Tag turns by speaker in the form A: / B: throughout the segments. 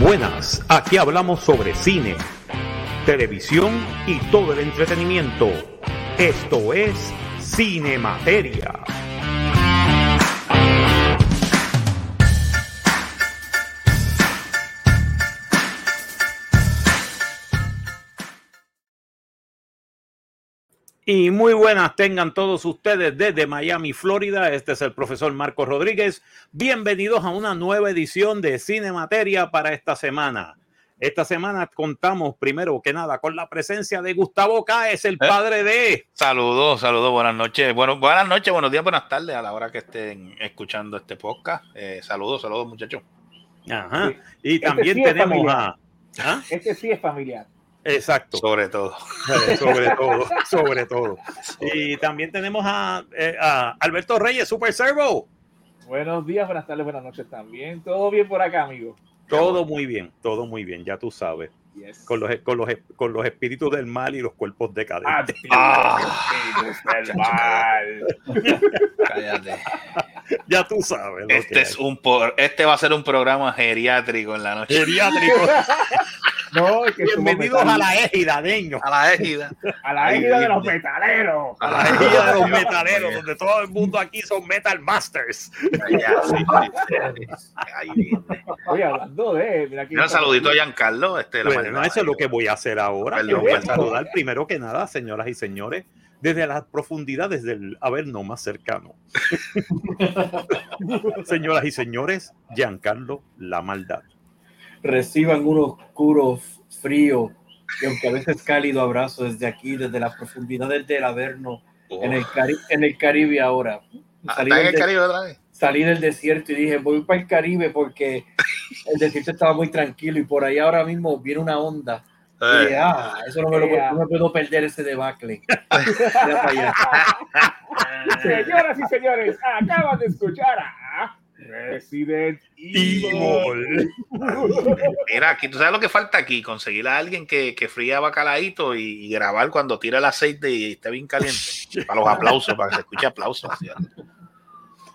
A: Buenas, aquí hablamos sobre cine, televisión y todo el entretenimiento. Esto es Cine Y muy buenas tengan todos ustedes desde Miami, Florida. Este es el profesor Marcos Rodríguez. Bienvenidos a una nueva edición de Cine Materia para esta semana. Esta semana contamos primero que nada con la presencia de Gustavo Cáez, el padre de.
B: Saludos, saludos, buenas noches. Bueno, buenas noches, buenos días, buenas tardes a la hora que estén escuchando este podcast. Eh, saludos, saludos, muchachos.
A: Ajá. Y también tenemos a.
C: ¿Ah? Este sí es familiar.
A: Exacto.
B: Sobre todo.
A: sobre todo, sobre todo. Y también tenemos a, eh, a, Alberto Reyes, Super Servo.
C: Buenos días, buenas tardes, buenas noches también. Todo bien por acá, amigo.
A: Todo muy bien, todo muy bien, ya tú sabes. Yes. Con, los, con, los, con los espíritus del mal y los cuerpos decadentes.
C: Ah, espíritus del mal.
B: Cállate.
A: Ya tú sabes.
B: Este, es un este va a ser un programa geriátrico en la noche.
A: Geriátrico.
C: No, es que
A: Bienvenidos a la égida, niño.
B: A la égida.
C: A la égida de los metaleros.
A: A la égida de los metaleros, donde todo el mundo aquí son metal masters.
C: Oye, hablando de. Mira aquí
B: un saludito a Giancarlo. Este,
A: bueno, eso es lo que voy a hacer ahora. Yo voy a saludar primero que nada, señoras y señores, desde las profundidades del no más cercano. señoras y señores, Giancarlo La Maldad
D: reciban un oscuro, frío y aunque a veces cálido abrazo desde aquí, desde las profundidades del Averno, en, el en el Caribe ahora.
B: Ah, salí, del, Caribe
D: salí del desierto y dije, voy para el Caribe porque el desierto estaba muy tranquilo y por ahí ahora mismo viene una onda. Y dije, ah, eso no me, lo, no me puedo perder ese debacle.
C: Señoras y señores, acaban de escuchar a Resident Evil.
B: Mira, aquí tú sabes lo que falta aquí, conseguir a alguien que, que fría bacalaíto y, grabar cuando tira el aceite y esté bien caliente. Para los aplausos, para que se escuche aplausos. Sí,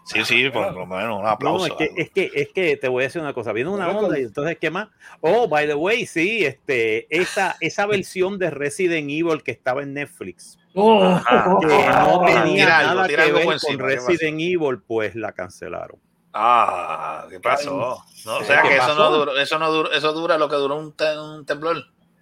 B: sí, por lo menos un aplauso.
A: No, es, que, es, que, es, que, te voy a decir una cosa, viene una onda y entonces, ¿qué más? Oh, by the way, sí, este, esa, esa versión de Resident Evil que estaba en Netflix,
D: oh,
A: que no tenía nada que ver con Resident Evil, pues la cancelaron.
B: Ah, ¿qué pasó? No, o sea que eso no, duró, eso no duró, eso dura lo que duró un, un temblor.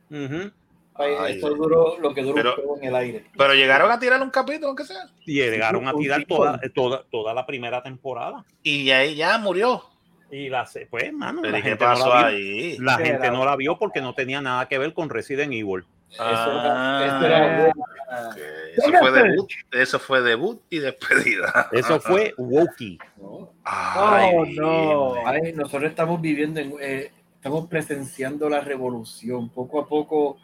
D: Uh -huh. Ay, eso duró lo que duró pero, en el aire.
B: Pero llegaron a tirar un capítulo, aunque sea.
A: Y llegaron a tirar toda, toda, toda la primera temporada.
B: Y ahí ya murió.
A: Y la pues, mano.
B: ¿Pero la qué pasó no la ahí?
A: La gente no la vio porque no tenía nada que ver con Resident Evil.
B: Ah, eso, fue debut, eso fue debut y despedida.
A: Eso fue Wookie.
D: Ay, oh, no. Ay, nosotros estamos viviendo, en, eh, estamos presenciando la revolución. Poco a poco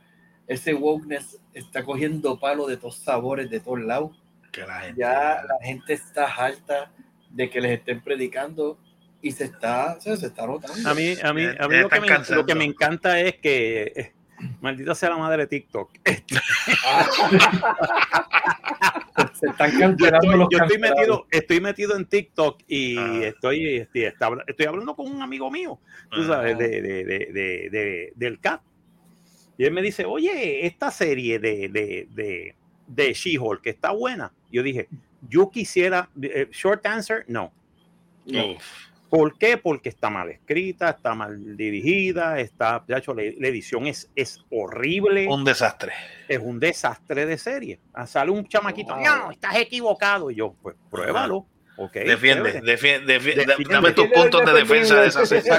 D: ese wokeness está cogiendo palo de todos sabores, de todos lados.
B: Que la gente...
D: Ya la gente está harta de que les estén predicando y se está, se, se está rotando.
A: A mí, a mí, a mí lo, que me, lo, que me, encanta es que Maldita sea la madre de TikTok.
D: Se están cancelando
A: yo
D: los
A: yo estoy metido, estoy metido en TikTok y ah. estoy, estoy, estoy, hablando con un amigo mío, tú ah. sabes, de, de, de, de, del CAT. Y él me dice, oye, esta serie de, de, de, de She-Hulk que está buena. Yo dije, yo quisiera, eh, short answer, no. no. ¿Por qué? Porque está mal escrita, está mal dirigida, está, de hecho, la, la, edición es, es horrible.
B: Un desastre.
A: Es un desastre de serie. Ah, sale un chamaquito, no, estás equivocado. Y yo, pues pruébalo. Okay,
B: defiende, defiende, defiende, defiende, dame tus puntos de defensa de esa serie.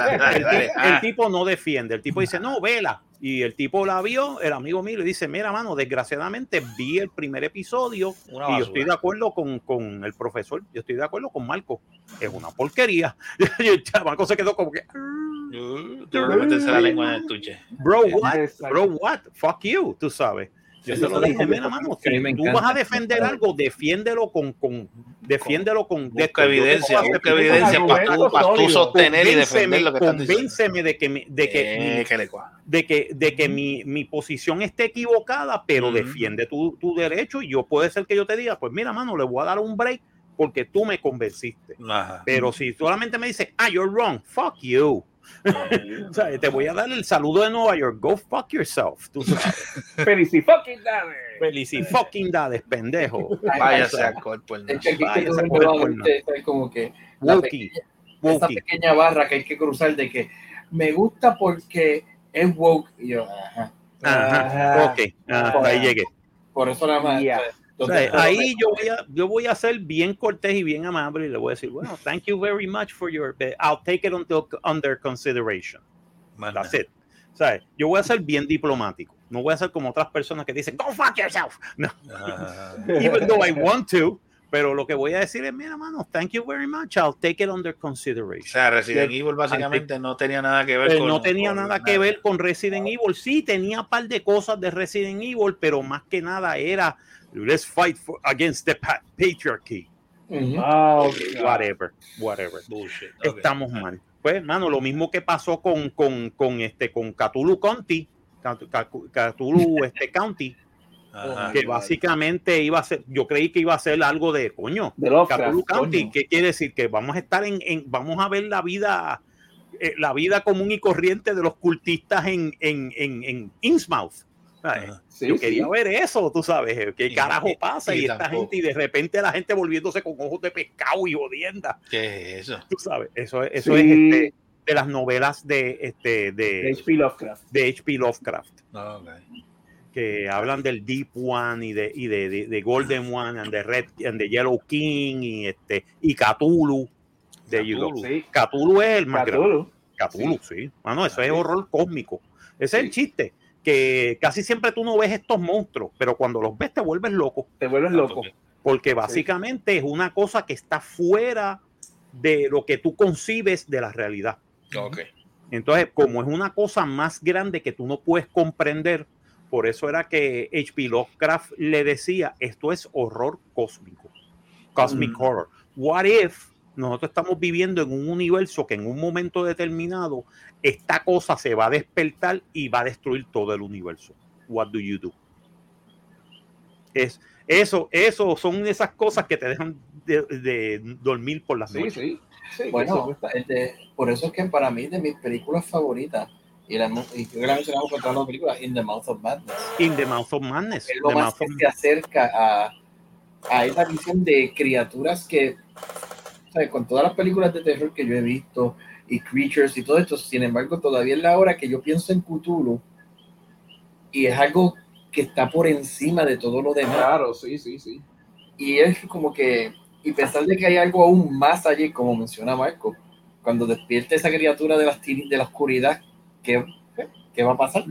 A: El, tipo no defiende, el tipo dice, no, vela. Y el tipo la vio, el amigo mío le dice, mira, mano, desgraciadamente vi el primer episodio una y yo estoy de acuerdo con, con, el profesor, yo estoy de acuerdo con Marco. Es una porquería. Y el chamaco se quedó como que...
B: Uh, la lengua en el tuche.
A: Bro, what? Bro, what? Fuck you, tú sabes. Yo se lo dije, mira, mano, si tú vas a defender algo, defiéndelo con, con defiéndelo con
B: busca evidencia, busca evidencia para tú, para tú sostener y defender lo que
A: Convénceme de que, mi, de que,
B: eh,
A: mi, de que, de que mi, mi, posición esté equivocada, pero uh -huh. defiende tu, tu derecho y yo puede ser que yo te diga, pues mira, mano, le voy a dar un break porque tú me convenciste. Ajá. Pero si solamente me dices, ah, you're wrong, fuck you. o sea, te voy a dar el saludo de Nueva York. Go fuck yourself. Tú sabes.
C: Felicidades.
A: Felicidades, pendejo. Vaya,
D: mundo
A: cuerpo,
D: como que la
A: Wookie.
D: pequeña- esa
A: Wookie.
D: pequeña barra que hay que cruzar de que me gusta porque es woke. Y yo, ajá.
A: Ajá.
C: Ajá.
A: Ok. Hasta ahí llegué.
D: Por eso nada más.
C: Ya.
D: pues,
A: O sea, ahí yo voy, a, yo voy a ser bien cortés y bien amable y le voy a decir, bueno, thank you very much for your, I'll take it until, under consideration. That's it. O sea, yo voy a ser bien diplomático. No voy a ser como otras personas que dicen, go fuck yourself. No,
B: Ah,
A: even though I want to. Pero lo que voy a decir es, mira, mano, thank you very much. I'll take it under
B: o
A: consideration.
B: sea, Resident Evil básicamente no tenía nada que ver
A: Eh,
B: con.
A: no tenía
B: con
A: nada que ver con Resident Evil. Sí, tenía un par de cosas de Resident Evil, pero más que nada era let's fight for, against the pa- patriarchy.
C: Oh,
A: Whatever, whatever.
B: Bullshit. ok.
A: Estamos mal. Pues, hermano, lo mismo que pasó con, con, con este con Cthulhu County, Catu- Catu- Cthulhu este County,
B: Ajá.
A: que básicamente iba a ser, yo creí que iba a ser algo de coño.
C: De
A: Cthulhu County,
C: coño.
A: ¿qué quiere decir? Que vamos a estar en, en- vamos a ver la vida, eh, la vida común y corriente de los cultistas en, en, en, en Innsmouth.
C: Sí,
A: Yo
C: sí.
A: quería ver eso, tú sabes, eh, qué
B: Y-
A: carajo pasa
B: y
A: y, esta
B: tampoco.
A: gente y de repente la gente volviéndose con ojos de pescado y jodienda,
B: ¿Qué es eso?
A: tú sabes, eso, es- eso
C: Sí.
A: es este, de las novelas de este
C: De
A: de,
C: H.P. Lovecraft.
A: de H.P. Lovecraft
B: No, ok.
A: que hablan del Deep One y de, y de, de- de Golden One and de Red and de Yellow King y este y Cthulhu de
B: Cthulhu.
C: Sí.
A: Cthulhu es el más grande.
C: Cthulhu.
A: Cthulhu, sí. Mano, eso es
C: Sí.
A: horror cósmico. Ese es el chiste. Que casi siempre tú no ves estos monstruos, pero cuando los ves te vuelves loco.
C: Te vuelves loco.
A: Porque básicamente es una cosa que está fuera de lo que tú concibes de la realidad.
B: Ok.
A: Entonces, como es una cosa más grande que tú no puedes comprender, por eso era que H.P. Lovecraft le decía, esto es horror cósmico, cosmic
C: Mm.
A: horror. What if nosotros estamos viviendo en un universo que en un momento determinado esta cosa se va a despertar y va a destruir todo el universo? What do you do? Es, eso, eso son esas cosas que te dejan de, de dormir por las
C: Sí,
A: noches.
C: sí. sí
D: Bueno,
C: eso
D: este, por eso es que para mí de mis películas favoritas, y, la, y creo que la mencionamos con todas las películas, In the Mouth of Madness,
A: In the Mouth of Madness.
D: es lo
A: The
D: más que
A: of-
D: se acerca a, a esa visión de criaturas que, sea, con todas las películas de terror que yo he visto, y Creatures y todo esto, sin embargo, todavía es la hora que yo pienso en Cthulhu, y es algo que está por encima de todo lo demás.
C: Claro, sí, sí, sí.
D: Y es como que, y pensar de que hay algo aún más allí, como menciona Marco, cuando despierte esa criatura de la, de la oscuridad, ¿qué, ¿qué va a pasar?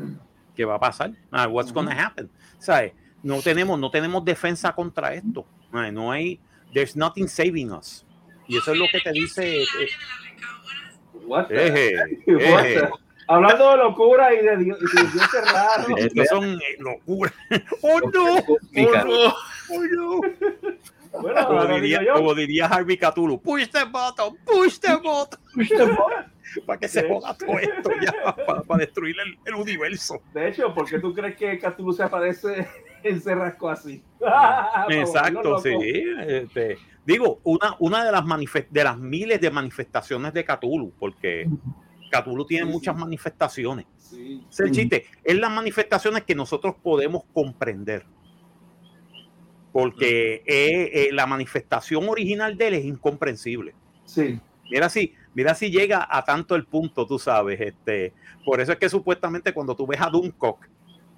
A: ¿Qué va a pasar? Ah, what's gonna happen? ¿Sabes? No tenemos, no tenemos defensa contra esto. No hay, there's nothing saving us. Y eso es lo que te dice. eh,
C: What the-
A: eje,
C: what
A: eje.
C: the- Hablando de locura y de Dios, y de Dios raro.
A: Estos son eh, locuras. ¡Oh no!
D: Cósmica.
A: ¡Oh no! ¡Oh no!
C: Bueno,
A: Como diría, como diría Harvey Cthulhu, push the button, push the button, para que se
C: Sí.
A: joda todo esto ya, para, para destruir el, el universo.
C: De hecho, ¿por qué tú crees que Cthulhu se aparece en Cerrasco así?
A: Exacto, sí. este, digo, una, una de, las de las miles de manifestaciones de Cthulhu, porque Cthulhu tiene
C: Sí, sí.
A: muchas manifestaciones.
C: Sí.
A: Es el chiste. Es las manifestaciones que nosotros podemos comprender. Porque eh, eh, la manifestación original de él es incomprensible.
C: Sí.
A: Mira si, mira si llega a tanto el punto, tú sabes. Este, por eso es que supuestamente cuando tú ves a Duncock,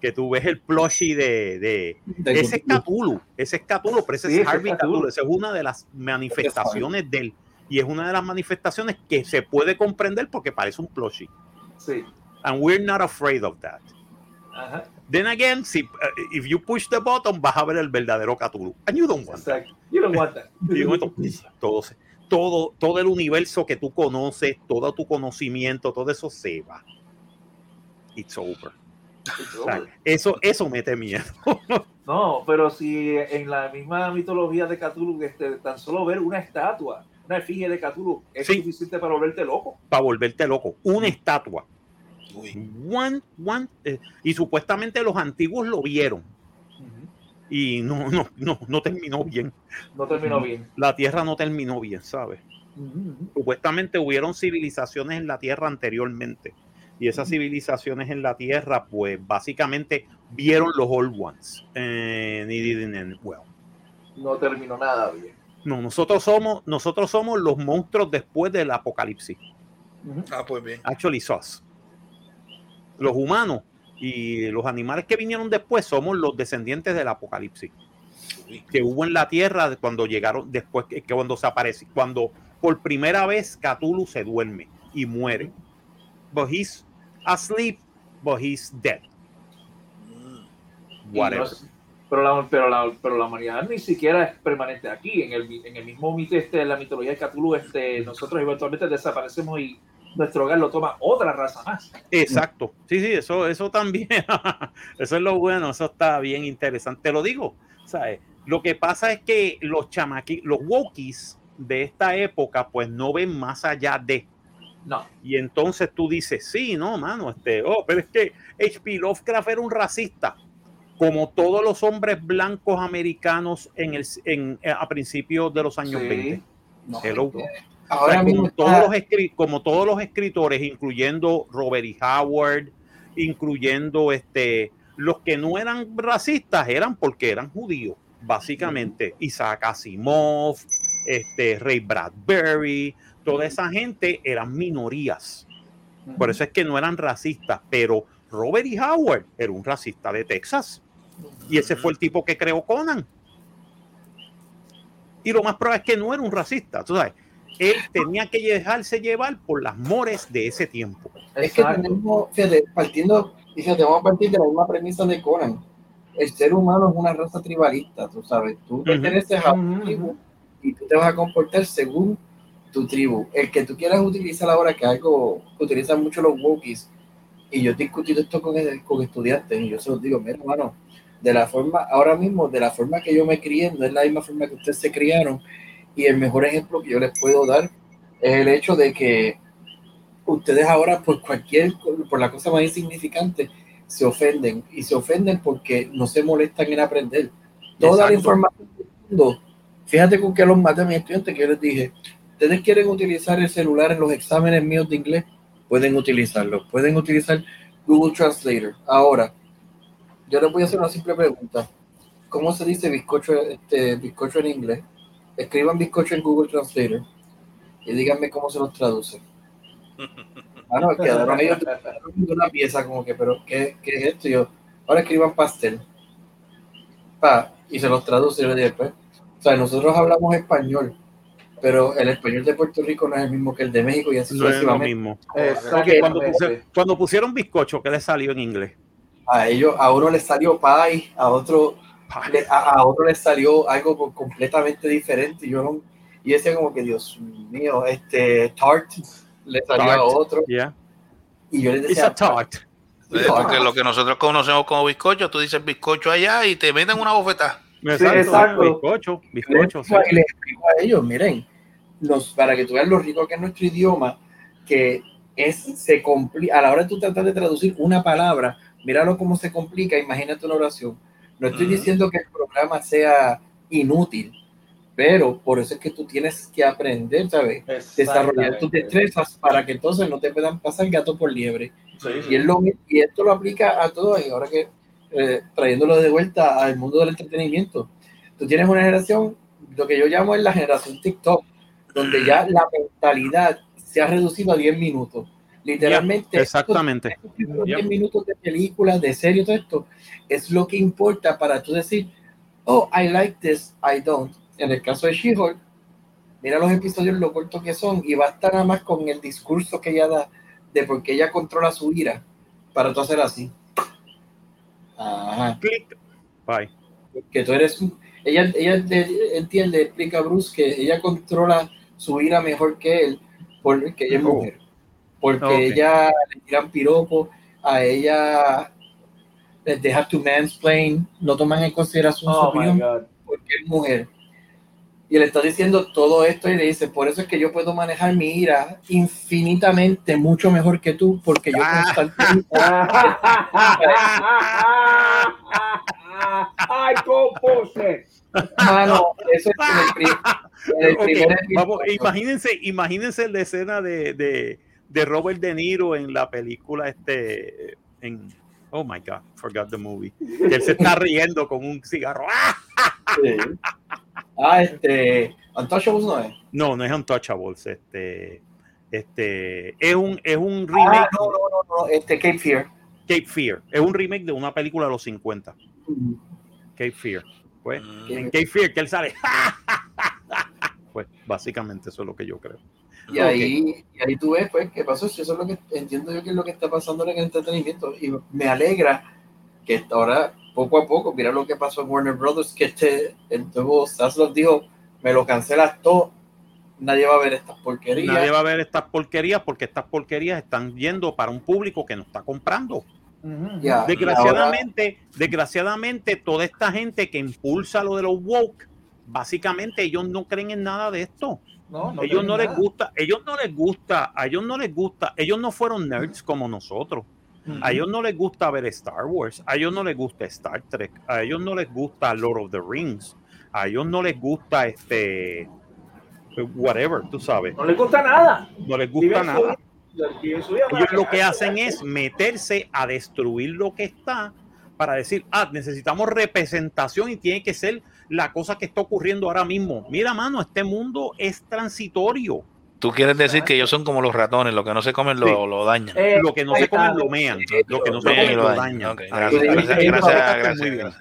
A: que tú ves el plushie de, de,
D: De
A: ese es Cthulhu, ese es Cthulhu, pero ese
C: Sí,
A: es Harvey.
C: Cthulhu,
A: esa es una de las manifestaciones de él. Y es una de las manifestaciones que se puede comprender porque parece un plushie.
C: Sí.
A: And we're not afraid of that.
C: Ajá.
A: Then again, si, uh, if you push the button, vas a ver el verdadero Cthulhu. And you don't want that.
C: You don't want that.
A: Todo, todo, todo el universo que tú conoces, todo tu conocimiento, todo eso se va. It's over. O sea, eso, eso mete miedo.
C: No, pero si en la misma mitología de Cthulhu, este, tan solo ver una estatua, una efigie de Cthulhu, es
A: Sí.
C: suficiente para volverte loco.
A: para volverte loco. Una estatua. One, one, eh, y supuestamente los antiguos lo vieron. y no, no, no, no terminó bien.
C: No terminó bien.
A: La Tierra no terminó bien, ¿sabes? Supuestamente hubieron civilizaciones en la Tierra anteriormente y esas civilizaciones en la Tierra, pues básicamente vieron los Old Ones. and it didn't end well.
C: No terminó nada bien.
A: No, nosotros somos, nosotros somos los monstruos después del apocalipsis.
B: Ah, pues bien.
A: Actually, sos. Los humanos y los animales que vinieron después somos los descendientes del apocalipsis. Que hubo en la tierra cuando llegaron después que, cuando se aparece cuando por primera vez Cthulhu se duerme y muere. But he's asleep but he's dead.
C: No
A: whatever.
C: Pero, la, pero, la, pero la humanidad ni siquiera es permanente aquí. En el, en el mismo mito, este, en la mitología de Cthulhu, este, nosotros eventualmente desaparecemos y nuestro hogar lo toma otra raza más.
A: Exacto. Sí, sí, eso, eso también. eso es lo bueno, eso está bien interesante. Te lo digo, ¿sabes? Lo que pasa es que los chamaqui, los wokies de esta época, pues no ven más allá de.
C: No.
A: Y entonces tú dices, sí, no, mano, este, oh, pero es que H.P. Lovecraft era un racista, como todos los hombres blancos americanos en el, en, a principios de los años
C: Sí.
A: 20.
D: No,
A: Hello. O
D: ahora
A: sea,
D: mismo
A: como,
D: está-
A: todos los escri- como todos los escritores, incluyendo Robert E. Howard, incluyendo este, los que no eran racistas, eran porque eran judíos, básicamente. Isaac Asimov, este, Ray Bradbury, toda esa gente eran minorías. Por eso es que no eran racistas, pero Robert E. Howard era un racista de Texas. Y ese fue el tipo que creó Conan. Y lo más probable es que no era un racista. Tú sabes, él tenía que dejarse llevar por las mores de ese tiempo.
D: Es que
C: Exacto.
D: tenemos, fíjate, partiendo, fíjate, vamos a partir de la misma premisa de Conan. El ser humano es una raza tribalista, tú sabes. Tú perteneces a una tribu y tú te vas a comportar según tu tribu. El que tú quieras utilizar ahora, que algo que utilizan mucho los wokies, y yo he discutido esto con, con estudiantes, y yo se los digo, mira, hermano, de la forma, ahora mismo, de la forma que yo me crié, no es la misma forma que ustedes se criaron, y el mejor ejemplo que yo les puedo dar es el hecho de que ustedes ahora por cualquier, por la cosa más insignificante, se ofenden y se ofenden porque no se molestan en aprender. Toda la información del mundo, fíjate con que los más de mis estudiantes que yo les dije, ustedes quieren utilizar el celular en los exámenes míos de inglés, pueden utilizarlo, pueden utilizar Google Translator. Ahora, yo les voy a hacer una simple pregunta. ¿Cómo se dice bizcocho, este, bizcocho en inglés? Escriban bizcocho en Google Translator y díganme cómo se los traduce. Ah, no, quedaron ellos una pieza como que, pero ¿qué, qué es esto? Y yo, ahora escriban pastel. Pa, y se los traduce y yo le dije, pues, o sea, nosotros hablamos español, pero el español de Puerto Rico no es el mismo que el de México y así
A: No es lo mismo.
C: Exactamente.
A: Cuando, puse- cuando pusieron bizcocho, ¿qué le salió en inglés?
D: A ellos, a uno les salió pie, a otro, le- a, a otro les salió algo co- completamente diferente. Y yo no, y decía como que, Dios mío, este tart le salió a
A: Tart.
D: otro.
A: Yeah.
D: Y yo
A: It's
D: decía,
A: a tart.
B: Eh, Porque lo que nosotros conocemos como bizcocho, tú dices bizcocho allá y te meten una bofetada.
A: Exacto,
C: exacto.
A: Bizcocho, bizcocho. sí.
D: y les explico a ellos, miren, los, para que tú veas lo rico que es nuestro idioma, que es, se complica, a la hora de tú tratar de traducir una palabra, míralo cómo se complica, imagínate una oración. No estoy diciendo que el programa sea inútil, pero por eso es que tú tienes que aprender, ¿sabes? Desarrollar tus destrezas para que entonces no te puedan pasar gato por liebre.
C: Sí, sí.
D: Y, es lo, y esto lo aplica a todo, y ahora que eh, trayéndolo de vuelta al mundo del entretenimiento, tú tienes una generación, lo que yo llamo es la generación TikTok, donde ya la mentalidad se ha reducido a 10 minutos. Literalmente,
A: Exactamente.
D: estos primeros
A: Yep.
D: 10 minutos de películas, de serie, todo esto, es lo que importa para tú decir, oh, I like this, I don't. En el caso de She-Hulk, mira los episodios, lo cortos que son, y basta nada más con el discurso que ella da de por qué ella controla su ira para tú hacer así. Ajá.
A: Bye.
D: que tú eres ella, ella de- entiende, explica a Bruce que ella controla su ira mejor que él, porque ella es
A: Oh.
D: mujer. Porque ella le tiran piropo, a ella les deja to mansplain, no toman en consideración su
C: Oh
D: opinión porque es mujer. Y le está diciendo todo esto y le dice, por eso es que yo puedo manejar mi ira infinitamente mucho mejor que tú, porque yo constantemente
C: ¡Ay, compose!
D: Mano, eso es el, el primer
A: vamos, imagínense, imagínense la escena de, de, de Robert De Niro en la película este en Oh my god, forgot the movie. Él se está riendo con un cigarro. ¡Ah!
D: Sí. Ah, este. Untouchables no es.
A: No, no es Untouchables, este este es un es un
D: Ah,
A: remake
D: no, no, no, no, este Cape Fear.
A: Cape Fear. Es un remake de una película de los 50, Cape Fear. Pues
B: Mm.
A: en Cape Fear que él sale. Pues básicamente eso es lo que yo creo.
D: Y ahí, y ahí tú ves, pues, qué pasó. Eso es lo que entiendo yo que es lo que está pasando en el entretenimiento. Y me alegra que ahora, poco a poco, mira lo que pasó en Warner Brothers, que este, el nuevo Zaslav dijo, me lo cancelas todo, nadie va a ver estas porquerías.
A: Nadie va a ver estas porquerías porque estas porquerías están yendo para un público que no está comprando.
D: Ya,
A: Desgraciadamente, desgraciadamente, toda esta gente que impulsa lo de los woke, básicamente ellos no creen en nada de esto.
C: No, no
A: ellos no les
C: nada.
A: gusta, ellos no les gusta, a ellos no les gusta, ellos no fueron nerds como nosotros. A ellos no les gusta ver Star Wars, a ellos no les gusta Star Trek, a ellos no les gusta Lord of the Rings, a ellos no les gusta este whatever, tú sabes,
C: No les gusta nada.
A: no les gusta
C: Viven
A: nada.
C: viven su
A: Ellos lo que hacen es meterse a destruir lo que está para decir, ah, necesitamos representación y tiene que ser la cosa que está ocurriendo ahora mismo. Mira, mano, este mundo es transitorio.
B: Tú quieres decir que ellos son como los ratones, lo que no se comen lo,
A: Sí.
B: lo dañan.
C: Eh,
A: Lo que no se comen lo mean, lo que no se comen
B: lo dañan.
A: dañan.
B: Ok,
A: Ah,
B: Gracias, gracias, gracias, gracias.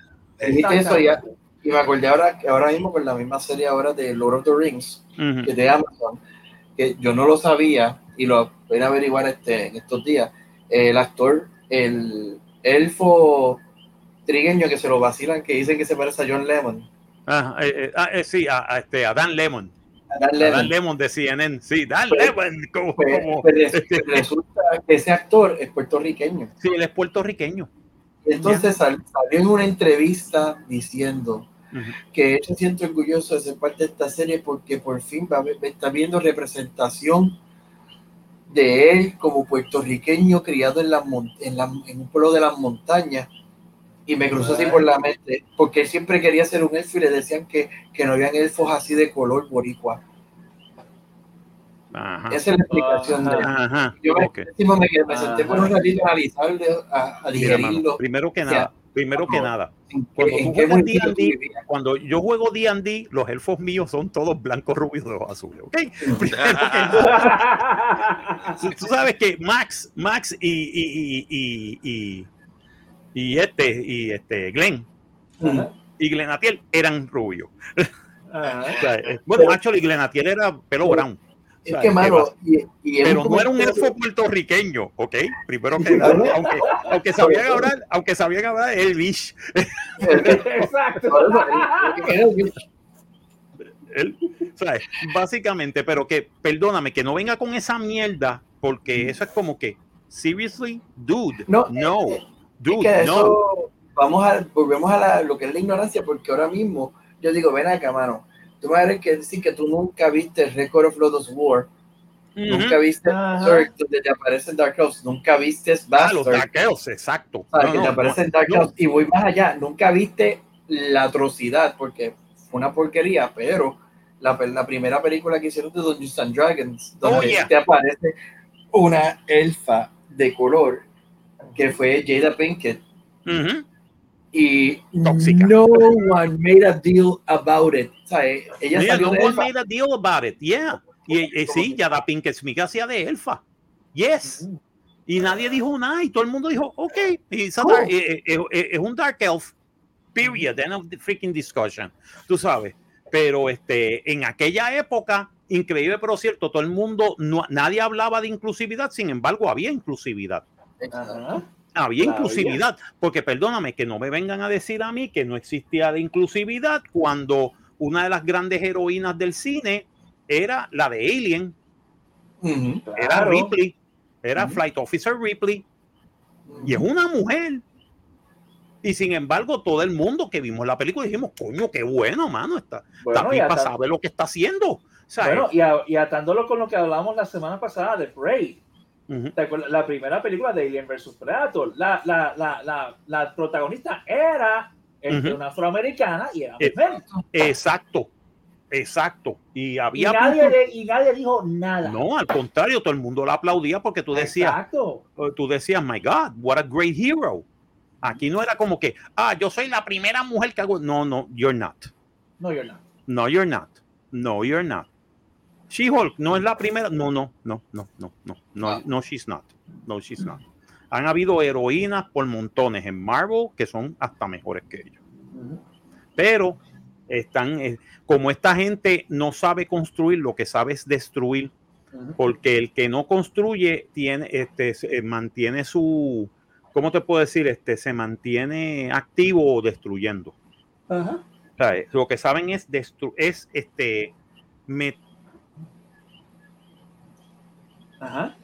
D: Dijiste eso ya. Y me acordé ahora, que ahora mismo con la misma serie ahora de Lord of the Rings,
A: Ujú.
D: que de Amazon, que yo no lo sabía y lo voy a averiguar este, en estos días. El actor, el elfo trigueño que se lo vacilan, que dicen que se parece a John Lemon.
A: Ah, eh, eh, ah, eh, sí, a, a este, a Dan Lemon.
D: A Dan
A: A
D: Lemon.
A: Dan Lemon de CNN. Sí, Dan
D: Pues-
A: Lemon. Como,
D: Pues-
A: como-
D: pues res- resulta que ese actor es puertorriqueño.
A: sí, él es puertorriqueño.
D: Entonces sal- salió en una entrevista diciendo
A: Ujú.
D: que él se siente orgulloso de ser parte de esta serie porque por fin va está viendo representación de él como puertorriqueño criado en, mon- en, la- en un pueblo de las montañas. Y me cruzó así por la mente, porque él siempre quería ser un elfo y le decían que, que no habían elfos así de color boricua.
A: Ajá.
D: Esa es la explicación de.
A: Ajá.
D: Yo me,
A: Ok.
D: encima me, me senté por un ratito a analizarlo, a, a
A: Mira, mano,
D: digerirlo.
A: primero que
D: O sea,
A: nada, primero que nada,
D: ¿En qué-
A: cuando tú juegas
D: tú
A: D&D,
D: vivías?
A: cuando yo juego D&D, los elfos míos son todos blancos, rubios de ojos azules, tú sabes que Max, Max y, y, y, y, y, este, y este, Glenn,
C: Ajá.
A: y Glenatiel eran rubios.
C: Ajá.
A: O sea, eh, bueno, actually, Glenatiel era pelo brown. O
D: Es
A: sea,
D: que,
A: ¿qué
D: mano,
A: pasa?
D: y, y él
A: pero no era un elfo puertorriqueño, ¿ok? Primero que nada, aunque, aunque sabían hablar, aunque sabían hablar Elvish,
C: Exacto.
A: Él, ¿sabes? Básicamente, pero que, perdóname, que no venga con esa mierda, porque eso es como que, seriously, dude,
D: No,
A: no, dude,
D: que
A: no.
D: vamos a, volvemos a la- lo que es la ignorancia, porque ahora mismo yo digo, ven acá, mano, tú me vas que decir que tú nunca viste Record of Lodoss War, nunca viste. Berserk, donde te aparecen Dark Elves, nunca viste
A: Ah, los
D: Bastard,
A: Dark Elves, exacto. No,
D: que
A: no,
D: te
A: no,
D: aparecen Dark. Elves, y voy más allá, nunca viste la atrocidad, porque fue una porquería, pero la, la primera película que hicieron de Dungeons and Dragons, donde
A: Oh, yeah.
D: te aparece una elfa de color, que fue Jada Pinkett,
A: Ujú.
D: y
A: Tóxica.
D: no one made a deal about it. O sea, eh, ella
A: Mira,
D: salió
A: no
D: de
A: one
D: elfa.
A: made a deal about it, yeah. Y, y sí, ya da Pinkett Smith hacía de elfa. Yes. Y nadie dijo nada y todo el mundo dijo, ok, it's a
D: Cool.
A: dark- eh, eh, eh, es un dark elf, period, end of the freaking discussion, tú sabes. Pero este, en aquella época, increíble pero cierto, todo el mundo, no, nadie hablaba de inclusividad, sin embargo, había inclusividad. Había
C: Claro,
A: inclusividad, porque perdóname, que no me vengan a decir a mí que no existía la inclusividad cuando una de las grandes heroínas del cine era la de Alien, era
C: Claro.
A: Ripley, era. Flight Officer Ripley, y es una mujer. Y sin embargo, todo el mundo que vimos la película dijimos, coño, qué bueno, mano, esta,
C: Bueno,
A: esta sabe lo que está haciendo.
C: Bueno, y, a- y atándolo con lo que hablamos la semana pasada de Prey.
A: Ujú.
C: ¿Te acuerdas? La primera película de Alien vs Predator. La, la, la, la, la protagonista era este,
A: Ujú.
C: una afroamericana y era
A: Eh,
C: mujer.
A: Exacto, exacto. Y
C: Y
A: había.
C: nadie, le- y nadie dijo nada.
A: No, al contrario, todo el mundo la aplaudía porque tú decías,
C: Exacto.
A: tú decías, my God, what a great hero. Aquí no era como que, ah, yo soy la primera mujer que hago. No, no, you're not.
C: No, you're not.
A: No, you're not. No, you're not. She-Hulk no es la primera. No, no, no, no, no, no, no, no, she's not. No, she's not. Han habido heroínas por montones en Marvel que son hasta mejores que ellos.
C: Ujú.
A: Pero están, eh, como esta gente no sabe construir, lo que sabe es destruir, porque el que no construye tiene, este, eh, mantiene su, ¿cómo te puedo decir? Este, se mantiene activo o destruyendo.
C: Ajá.
A: O sea, eh, lo que saben es destru es este me-
C: Ajá.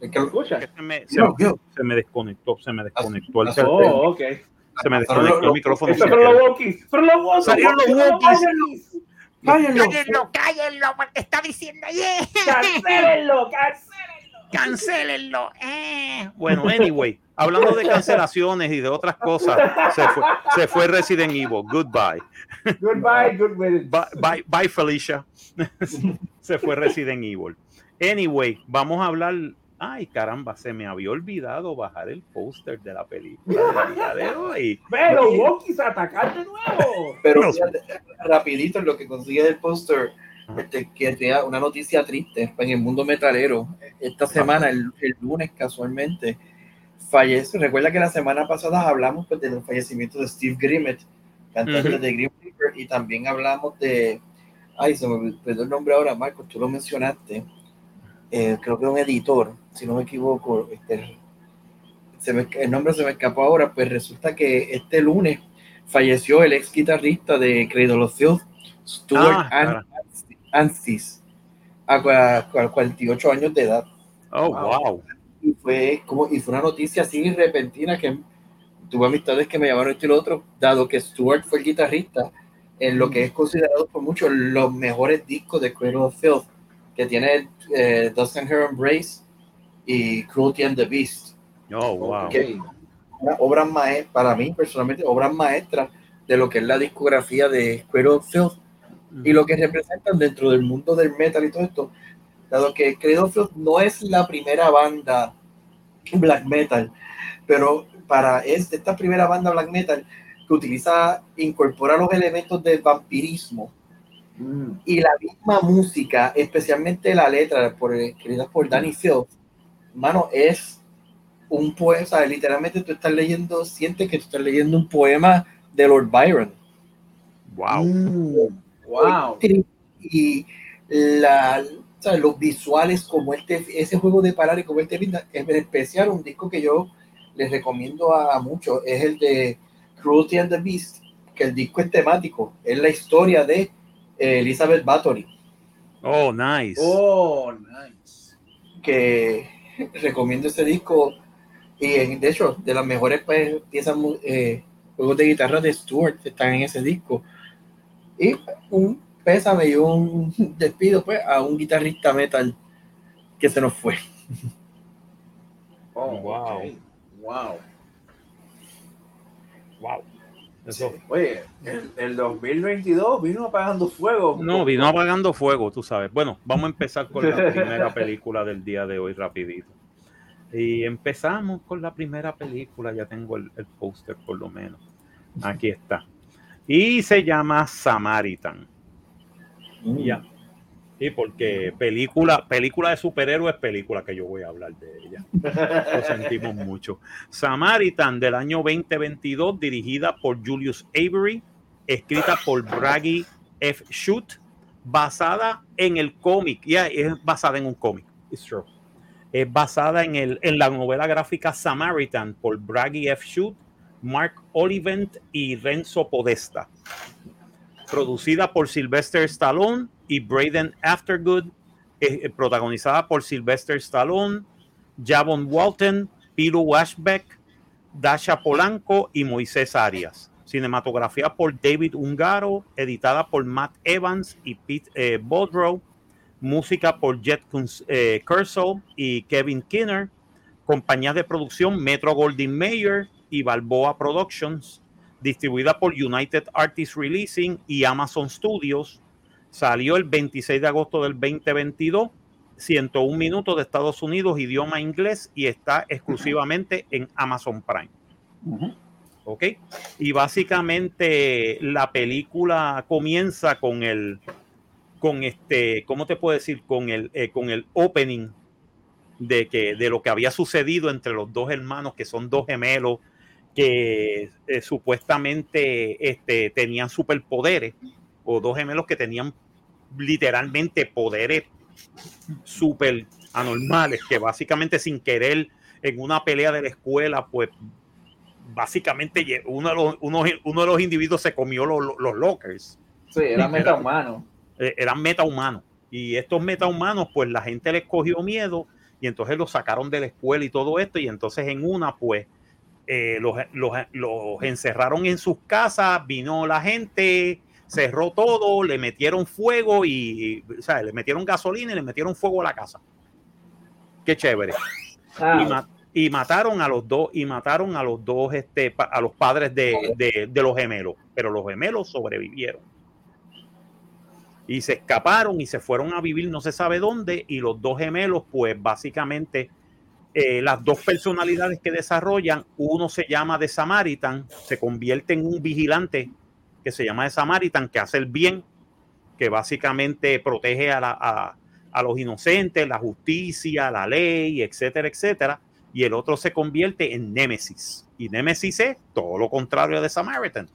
D: Es que-
C: Escucha.
A: se, me, se,
D: Yo, yo.
A: se me desconectó, se me desconectó el,
D: Pasó.
A: tel-
C: Oh, ok.
A: se me
D: Pero
A: desconectó
D: lo-
A: el micrófono.
C: Fueron los walkies. Fueron los walkies.
A: Salieron los walkies.
D: Cállenlo.
A: Cállenlo, cállenlo, porque está diciendo yeah.
C: Cancélenlo, cancélenlo.
A: Cancélenlo. eh. Bueno, anyway, hablando de cancelaciones y de otras cosas, se fue, se fue Resident Evil. Goodbye.
C: Goodbye, good riddance.
A: Bye, bye, bye, Felicia. se fue Resident Evil. Anyway, vamos a hablar. Ay, caramba, se me había olvidado bajar el póster de la película del día de hoy.
C: Ve, los walkies a atacar de nuevo.
D: Pero
A: No.
D: fíjate, rapidito en lo que consigue del póster, este, que sea una noticia triste en el mundo metalero. Esta semana, el, el lunes casualmente, fallece. Recuerda que la semana pasada hablamos pues, de los fallecimientos de Steve Grimmett, cantante de Grim Reaper, y también hablamos de, ay, se me olvidó el nombre ahora, Marcos, tú lo mencionaste. Eh, creo que un editor, si no me equivoco, este, se me- el nombre se me escapó ahora, pues resulta que este lunes falleció el ex guitarrista de Cradle of Filth, Stuart
A: Ah.
D: Ansis, a, cua- 48 años de edad.
A: Oh,
C: Wow.
A: wow.
D: Y fue, como, y fue una noticia así repentina que tuve amistades que me llamaron esto y lo otro, dado que Stuart fue el guitarrista en lo que es considerado por muchos los mejores discos de Cradle of Filth, que tiene eh, Dust and Her Embrace y Cruelty and the Beast.
A: Oh, wow.
C: Ok.
D: Una obra maestra, para mí personalmente, obras maestras de lo que es la discografía de Cradle of Filth y lo que representan dentro del mundo del metal y todo esto, dado que Cradle of Filth no es la primera banda black metal, pero para es esta primera banda black metal que utiliza, incorpora los elementos del vampirismo
C: Mm.
D: y la misma música, especialmente la letra por, escrita por Danny Field, mano, es un poema, o sea, literalmente tú estás leyendo, sientes que tú estás leyendo un poema de Lord Byron.
A: Wow.
C: Mm. Wow.
D: Y la, o sea, los visuales, como este, ese juego de parar y como este pinta, en especial un disco que yo les recomiendo a, a muchos, es el de Cruelty and the Beast, que el disco es temático, es la historia de eh, Elizabeth Bathory.
A: Oh, nice.
C: Oh, nice.
D: que recomiendo ese disco y de hecho de las mejores pues, piezas eh, juegos de guitarra de Stuart están en ese disco y un pésame y un despido pues a un guitarrista metal que se nos fue
C: Oh,
A: Wow.
C: Wow.
A: Wow. Eso.
C: Oye, el, el 2022 vino apagando fuego.
A: No, vino apagando fuego, tú sabes. Bueno, vamos a empezar con la primera película del día de hoy, rapidito. Y empezamos con la primera película, ya tengo el, el póster por lo menos. Aquí está. Y se llama Samaritan. Ya. Sí, porque película, película de superhéroes, película que yo voy a hablar de ella. Lo sentimos mucho. Samaritan del año 2022, dirigida por Julius Avery, escrita por Bragi F. Shoot, basada en el cómic. Ya es basada en un cómic. It's true. Es basada en, el, en la novela gráfica Samaritan por Bragi F. Shoot, Mark Olivent y Renzo Podesta. Producida por Sylvester Stallone y Braden Aftergood, eh, eh, protagonizada por Sylvester Stallone, Javon Walton, Pilo Washbeck, Dasha Polanco y Moisés Arias. Cinematografía por David Ungaro, editada por Matt Evans y Pete eh, Bodrow. Música por Jet eh, y Kevin Kinner. Compañías de producción Metro Goldwyn Mayer y Balboa Productions, distribuida por United Artists Releasing y Amazon Studios. Salió el 26 de agosto del 2022, 101 minutos de Estados Unidos, idioma inglés y está exclusivamente en Amazon Prime. ¿Ok? Y básicamente la película comienza con el, con este, ¿cómo te puedo decir? Con el, eh, con el opening de, que, de lo que había sucedido entre los dos hermanos, que son dos gemelos que eh, supuestamente este, tenían superpoderes, o dos gemelos que tenían literalmente poderes super anormales, que básicamente sin querer en una pelea de la escuela, pues básicamente uno de los, uno, de los individuos se comió los, los lockers.
C: Sí, eran metahumanos.
A: Eh, eran metahumanos. Y estos metahumanos, pues la gente les cogió miedo y entonces los sacaron de la escuela y todo esto. Y entonces en una, pues eh, los, los, encerraron en sus casas, vino la gente, cerró todo, le metieron fuego y, o sea, le metieron gasolina y le metieron fuego a la casa. Qué chévere. Ah. Y, mataron a los dos, y mataron a los dos, este, a los padres de, de, los gemelos, pero los gemelos sobrevivieron. Y se escaparon y se fueron a vivir no se sabe dónde, y los dos gemelos, pues básicamente eh, las dos personalidades que desarrollan, uno se llama de Samaritan, se convierte en un vigilante que se llama de Samaritan, que hace el bien, que básicamente protege a, los inocentes, la justicia, la ley, etcétera, etcétera. Y el otro se convierte en Némesis. Y Némesis es todo lo contrario de Samaritan.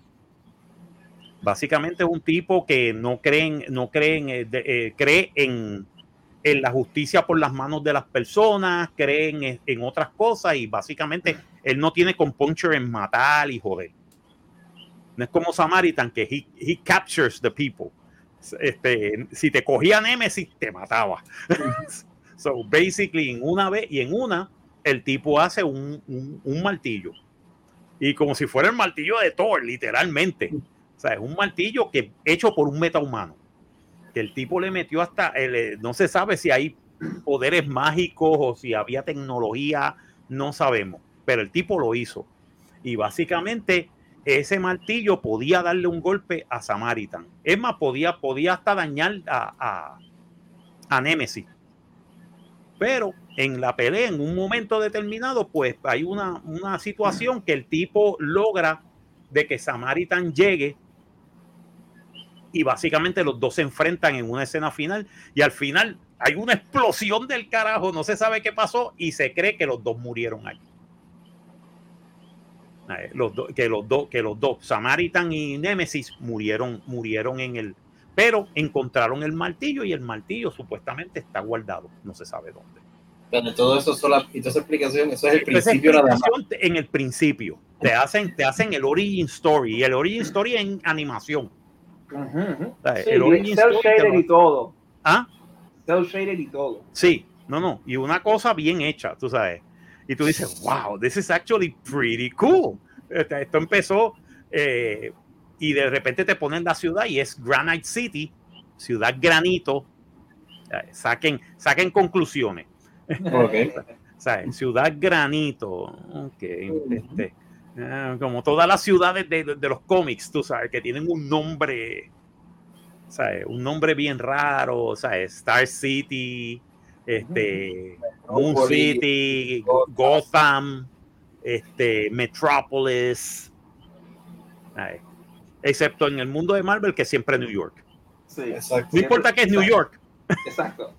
A: Básicamente es un tipo que no cree no creen, eh, eh, cree en en la justicia por las manos de las personas, creen en, otras cosas y básicamente él no tiene compuncher en matar y joder. No es como Samaritan que he, captures the people. Este, si te cogía Nemesis, te mataba. so basically, en una vez y en una, el tipo hace un, un, martillo. Y como si fuera el martillo de Thor, literalmente. O sea, es un martillo que hecho por un meta humano que el tipo le metió hasta, eh, no se sabe si hay poderes mágicos o si había tecnología, no sabemos, pero el tipo lo hizo. Y básicamente ese martillo podía darle un golpe a Samaritan. Es más, podía, podía hasta dañar a, a, Nemesis. Pero en la pelea, en un momento determinado, pues hay una, una situación que el tipo logra de que Samaritan llegue y básicamente los dos se enfrentan en una escena final y al final hay una explosión del carajo, no se sabe qué pasó y se cree que los dos murieron ahí. Eh, los que los dos, que los dos, Samaritan y Nemesis murieron, murieron en el, pero encontraron el martillo y el martillo supuestamente está guardado, no se sabe dónde.
D: Pero todo eso y toda esa explicación, eso es el principio nada más.
A: En el principio, te hacen, te hacen el origin story y el origin story en animación
C: el cel shaded y todo.
A: ¿Ah?
C: Cell shaded y todo.
A: Sí, no, no. Y una cosa bien hecha, tú sabes. Y tú dices, wow, this is actually pretty cool. Esto empezó eh, y de repente te ponen la ciudad y es Granite City, ciudad granito. Saquen, saquen conclusiones.
D: Okay.
A: Ciudad granito. Ok. Este, Ah, como todas las ciudades de, los cómics, tú sabes, que tienen un nombre, ¿sabes? Un nombre bien raro, ¿sabes? Star City, este, Moon City, Gotham, este, Metropolis, excepto en el mundo de Marvel que siempre es New York. No importa que es New York.
C: Exacto.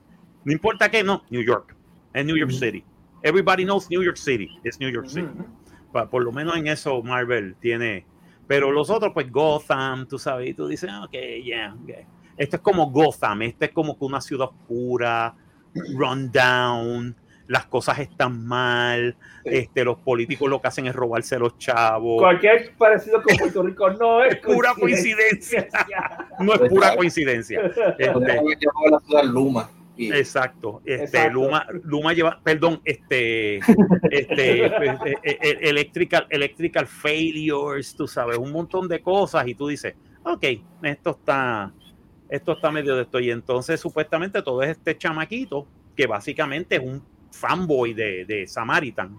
A: no importa que no, New York. Es New York City. Everybody knows New York City. Es New York City por lo menos en eso Marvel tiene. Pero los otros, pues Gotham, tú sabes, y tú dices, ah, ok, yeah, Esto es como Gotham, este es como que una ciudad oscura, run down, las cosas están mal, este, los políticos lo que hacen es robarse los chavos.
C: Cualquier parecido con Puerto Rico no es,
A: pura coincidencia. no es pura coincidencia. Este,
D: la ciudad Luma.
A: Exacto. Este, Luma, Luma lleva, perdón, este, este, eh, eh, eh, electrical, electrical failures, tú sabes, un montón de cosas y tú dices, ok, esto está, esto está medio de esto. Y entonces supuestamente todo es este chamaquito que básicamente es un fanboy de, de Samaritan.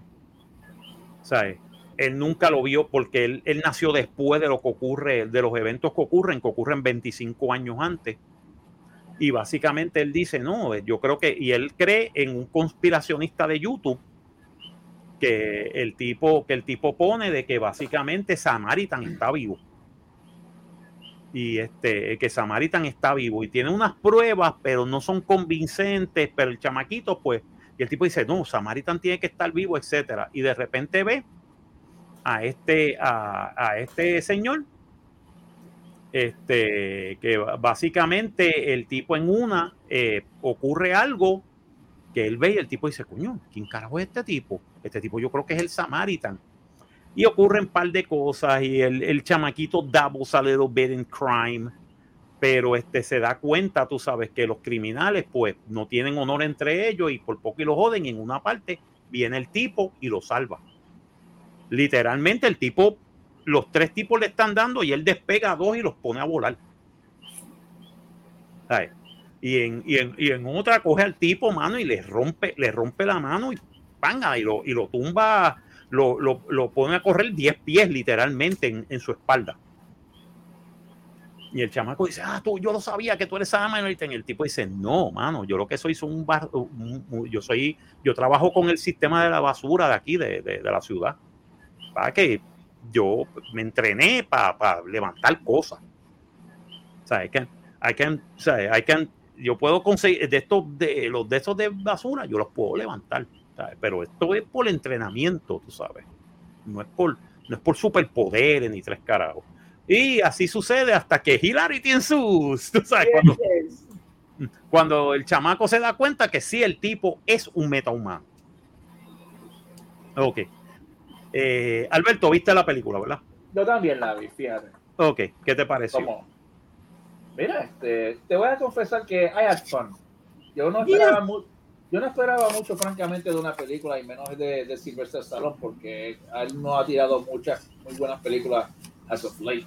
A: ¿Sabes? él nunca lo vio porque él, él, nació después de lo que ocurre, de los eventos que ocurren, que ocurren 25 años antes. Y básicamente él dice, no, yo creo que, y él cree en un conspiracionista de YouTube que el tipo, que el tipo pone de que básicamente Samaritan está vivo. Y este, que Samaritan está vivo y tiene unas pruebas, pero no son convincentes, pero el chamaquito, pues, y el tipo dice, no, Samaritan tiene que estar vivo, etcétera. Y de repente ve a este, a, este señor, este, que básicamente el tipo en una eh, ocurre algo que él ve y el tipo dice, coño, ¿quién carajo es este tipo? Este tipo yo creo que es el Samaritan. Y ocurren un par de cosas y el, el chamaquito a little bit in crime, pero este se da cuenta, tú sabes, que los criminales pues no tienen honor entre ellos y por poco y lo joden en una parte viene el tipo y lo salva. Literalmente el tipo, los tres tipos le están dando y él despega a dos y los pone a volar. Y en, y, en, y en, otra coge al tipo, mano, y le rompe, le rompe la mano y panga, y lo, y lo tumba, lo, lo, lo pone a correr 10 pies literalmente en, en, su espalda. Y el chamaco dice, ah, tú, yo lo sabía que tú eres Samaritan. Y el tipo dice, no, mano, yo lo que soy son un bar, yo soy, yo trabajo con el sistema de la basura de aquí, de, de, la ciudad. Para que yo me entrené para pa levantar cosas. O sea, hay que, hay que, hay que yo puedo conseguir de estos de los de estos de basura, yo los puedo levantar, ¿sabes? pero esto es por entrenamiento, tú sabes. No es por no es por superpoderes ni tres carajos. Y así sucede hasta que Hilarity en sus, tú sabes, cuando, cuando el chamaco se da cuenta que sí, el tipo es un metahumano. Ok. Eh, Alberto, viste la película, ¿verdad?
C: Yo también la vi, fíjate.
A: Ok, ¿qué te pareció?
C: ¿Cómo? Mira, este, te voy a confesar que I had fun. Yo no esperaba, yeah. mu yo no esperaba mucho, francamente, de una película y menos de, de Sylvester Stallone, porque él no ha tirado muchas muy buenas películas as of late.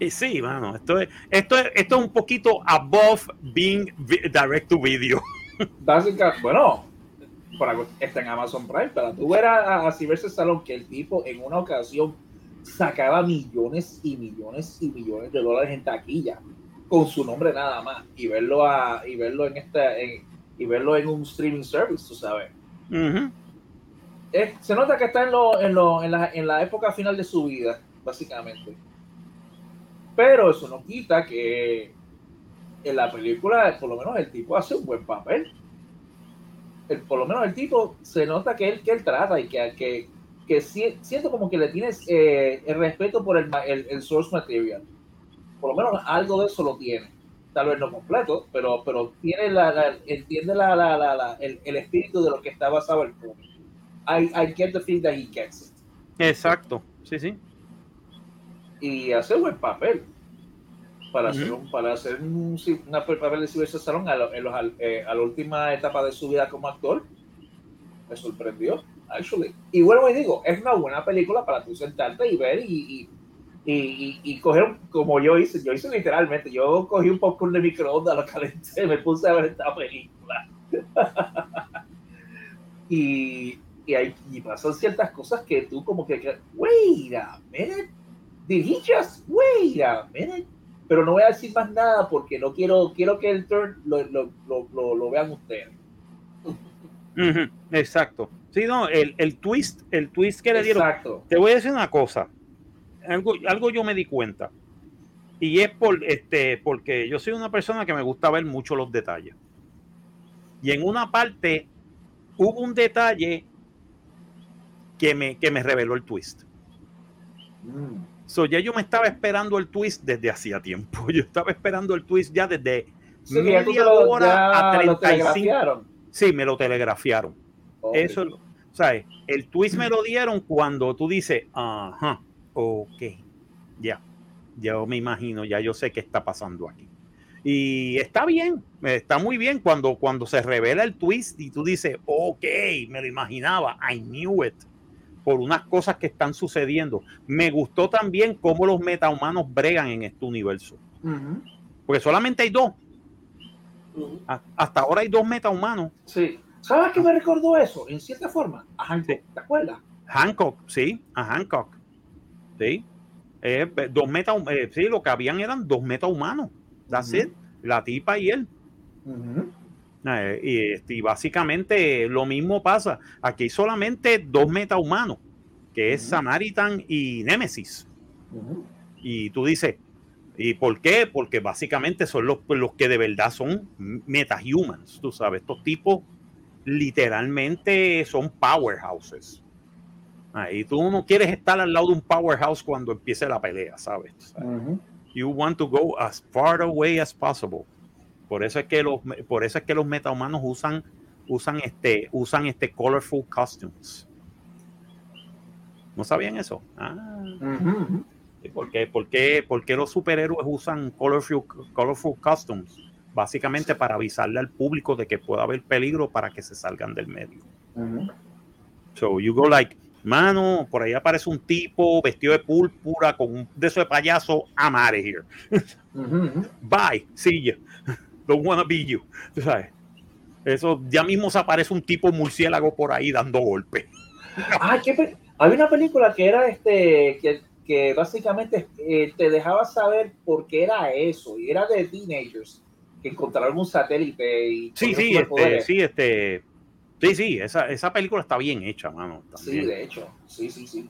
A: Y sí, mano, esto es, esto es, esto es un poquito above being direct to video.
C: Básicamente, bueno, para, está en Amazon Prime, para tú ver a, a Sylvester Stallone que el tipo en una ocasión sacaba millones y millones y millones de dólares en taquilla con su nombre nada más y verlo a, y verlo en esta en, y verlo en un streaming service, tú sabes. Uh -huh. eh, se nota que está en, lo, en, lo, en, la, en la época final de su vida, básicamente. Pero eso no quita que en la película, por lo menos el tipo hace un buen papel. El, por lo menos el tipo se nota que él, que él trata y que, que, que siento como que le tienes eh, el respeto por el, el, el source material por lo menos algo de eso lo tiene. Tal vez no completo, pero, pero tiene la, la entiende la, la, la, el, el, espíritu de lo que está basado el cómic. I, I get the feeling that he gets it.
A: Exacto, sí, sí.
C: Y hace buen papel. Para, uh -huh. hacer, un, para hacer un, una papel de Silvestre Salón a, a, eh, a, la última etapa de su vida como actor, me sorprendió, actually. Y vuelvo y digo, es una buena película para tú sentarte y ver y, y y, y, y, coger, como yo hice, yo hice literalmente, yo cogí un popcorn de microondas, lo calenté, me puse a ver esta película. y, y, hay, y pasan ciertas cosas que tú como que, wait a minute, did he just, wait a minute, pero no voy a decir más nada porque no quiero, quiero que el turn lo, lo, lo, lo, vean ustedes.
A: Exacto. Sí, no, el, el twist, el twist que le dieron.
C: Exacto.
A: Te voy a decir una cosa algo, algo yo me di cuenta. Y es por, este, porque yo soy una persona que me gusta ver mucho los detalles. Y en una parte hubo un detalle que me, que me reveló el twist. Mm. So, ya yo me estaba esperando el twist desde hacía tiempo. Yo estaba esperando el twist ya desde
C: sí, media lo, hora a
A: 35. Sí, me lo telegrafiaron. Eso, ¿sabes? El twist me lo dieron cuando tú dices, ajá, ok, ya, ya me imagino, ya yo sé qué está pasando aquí. Y está bien, está muy bien cuando, cuando se revela el twist y tú dices, ok, me lo imaginaba, I knew it, por unas cosas que están sucediendo. Me gustó también cómo los metahumanos bregan en este universo. Uh -huh. Porque solamente hay dos. Uh -huh. Hasta ahora hay dos metahumanos.
C: Sí. ¿Sabes qué me recordó eso? En cierta forma. Ajá, sí. ¿te acuerdas?
A: Hancock, sí, a Hancock. Sí. Eh, dos meta, eh, sí, lo que habían eran dos meta humanos. That's it. La tipa y él. Eh, y, este, y, básicamente lo mismo pasa. Aquí hay solamente dos meta humanos, que es Samaritan y Nemesis. Y tú dices, ¿y por qué? Porque básicamente son los, los que de verdad son metahumans. Tú sabes, estos tipos literalmente son powerhouses. Y tú no quieres estar al lado de un powerhouse cuando empiece la pelea, ¿sabes? You want to go as far away as possible. Por eso es que los, por eso es que los metahumanos usan, usan este, usan este colorful costumes. ¿No sabían eso? Ah. ¿Por, qué, por, qué, los superhéroes usan colorful, colorful costumes? Básicamente para avisarle al público de que puede haber peligro para que se salgan del medio. So you go like, mano, por ahí aparece un tipo vestido de púrpura con un de esos de payaso, I'm out of here. Bye, see you. Don't wanna be you. ¿Sabes? Eso ya mismo se aparece un tipo murciélago por ahí dando golpes.
C: Ah, ¿qué había una película que era este que, que básicamente eh, te dejaba saber por qué era eso y era de teenagers que encontraron un satélite y
A: sí sí este, sí este Sí, sí, esa, esa película está bien hecha, mano.
C: Sí, de hecho, sí, sí, sí.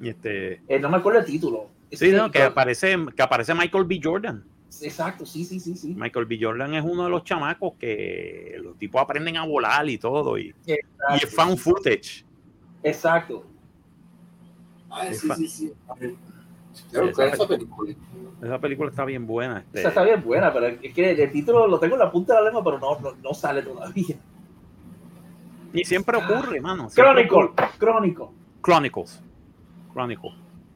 A: Y este...
C: Eh, no me acuerdo el título.
A: sí, no, que, aparece, que aparece Michael B. Jordan.
C: Exacto, sí, sí, sí, sí.
A: Michael B. Jordan es uno de los chamacos que los tipos aprenden a volar y todo. Y, y es found footage.
C: Exacto.
D: Ah, sí, sí, sí.
A: esa, película. esa película está bien buena.
C: Este... Esa está bien buena, pero es que el título lo tengo en la punta de la lengua, pero no, no, no sale todavía.
A: Y siempre ocurre, mano.
C: Chronicle, Chronicle.
A: Chronicles. Chronicle.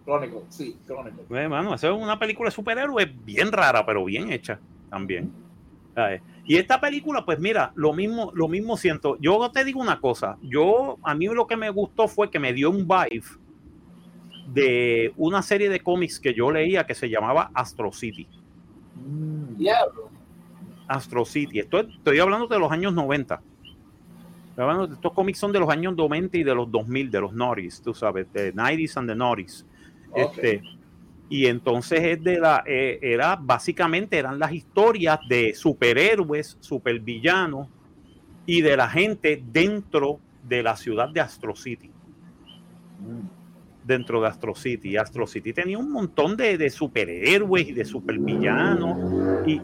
C: Chronicle, sí, Chronicle. Eh,
A: mano, eso es una película de superhéroes bien rara, pero bien hecha también. Y esta película, pues mira, lo mismo, lo mismo siento. Yo te digo una cosa, yo, a mí lo que me gustó fue que me dio un vibe de una serie de cómics que yo leía que se llamaba Astro City.
C: Mm.
A: Astro City. Estoy, estoy hablando de los años 90 estos cómics son de los años 90 y de los 2000, de los Norris, tú sabes, de 90s and the Norris. Este, y entonces es de la, eh, era básicamente eran las historias de superhéroes, supervillanos y de la gente dentro de la ciudad de Astro City. Mm. Dentro de Astro City. Astro City tenía un montón de, de superhéroes y de supervillanos. Y,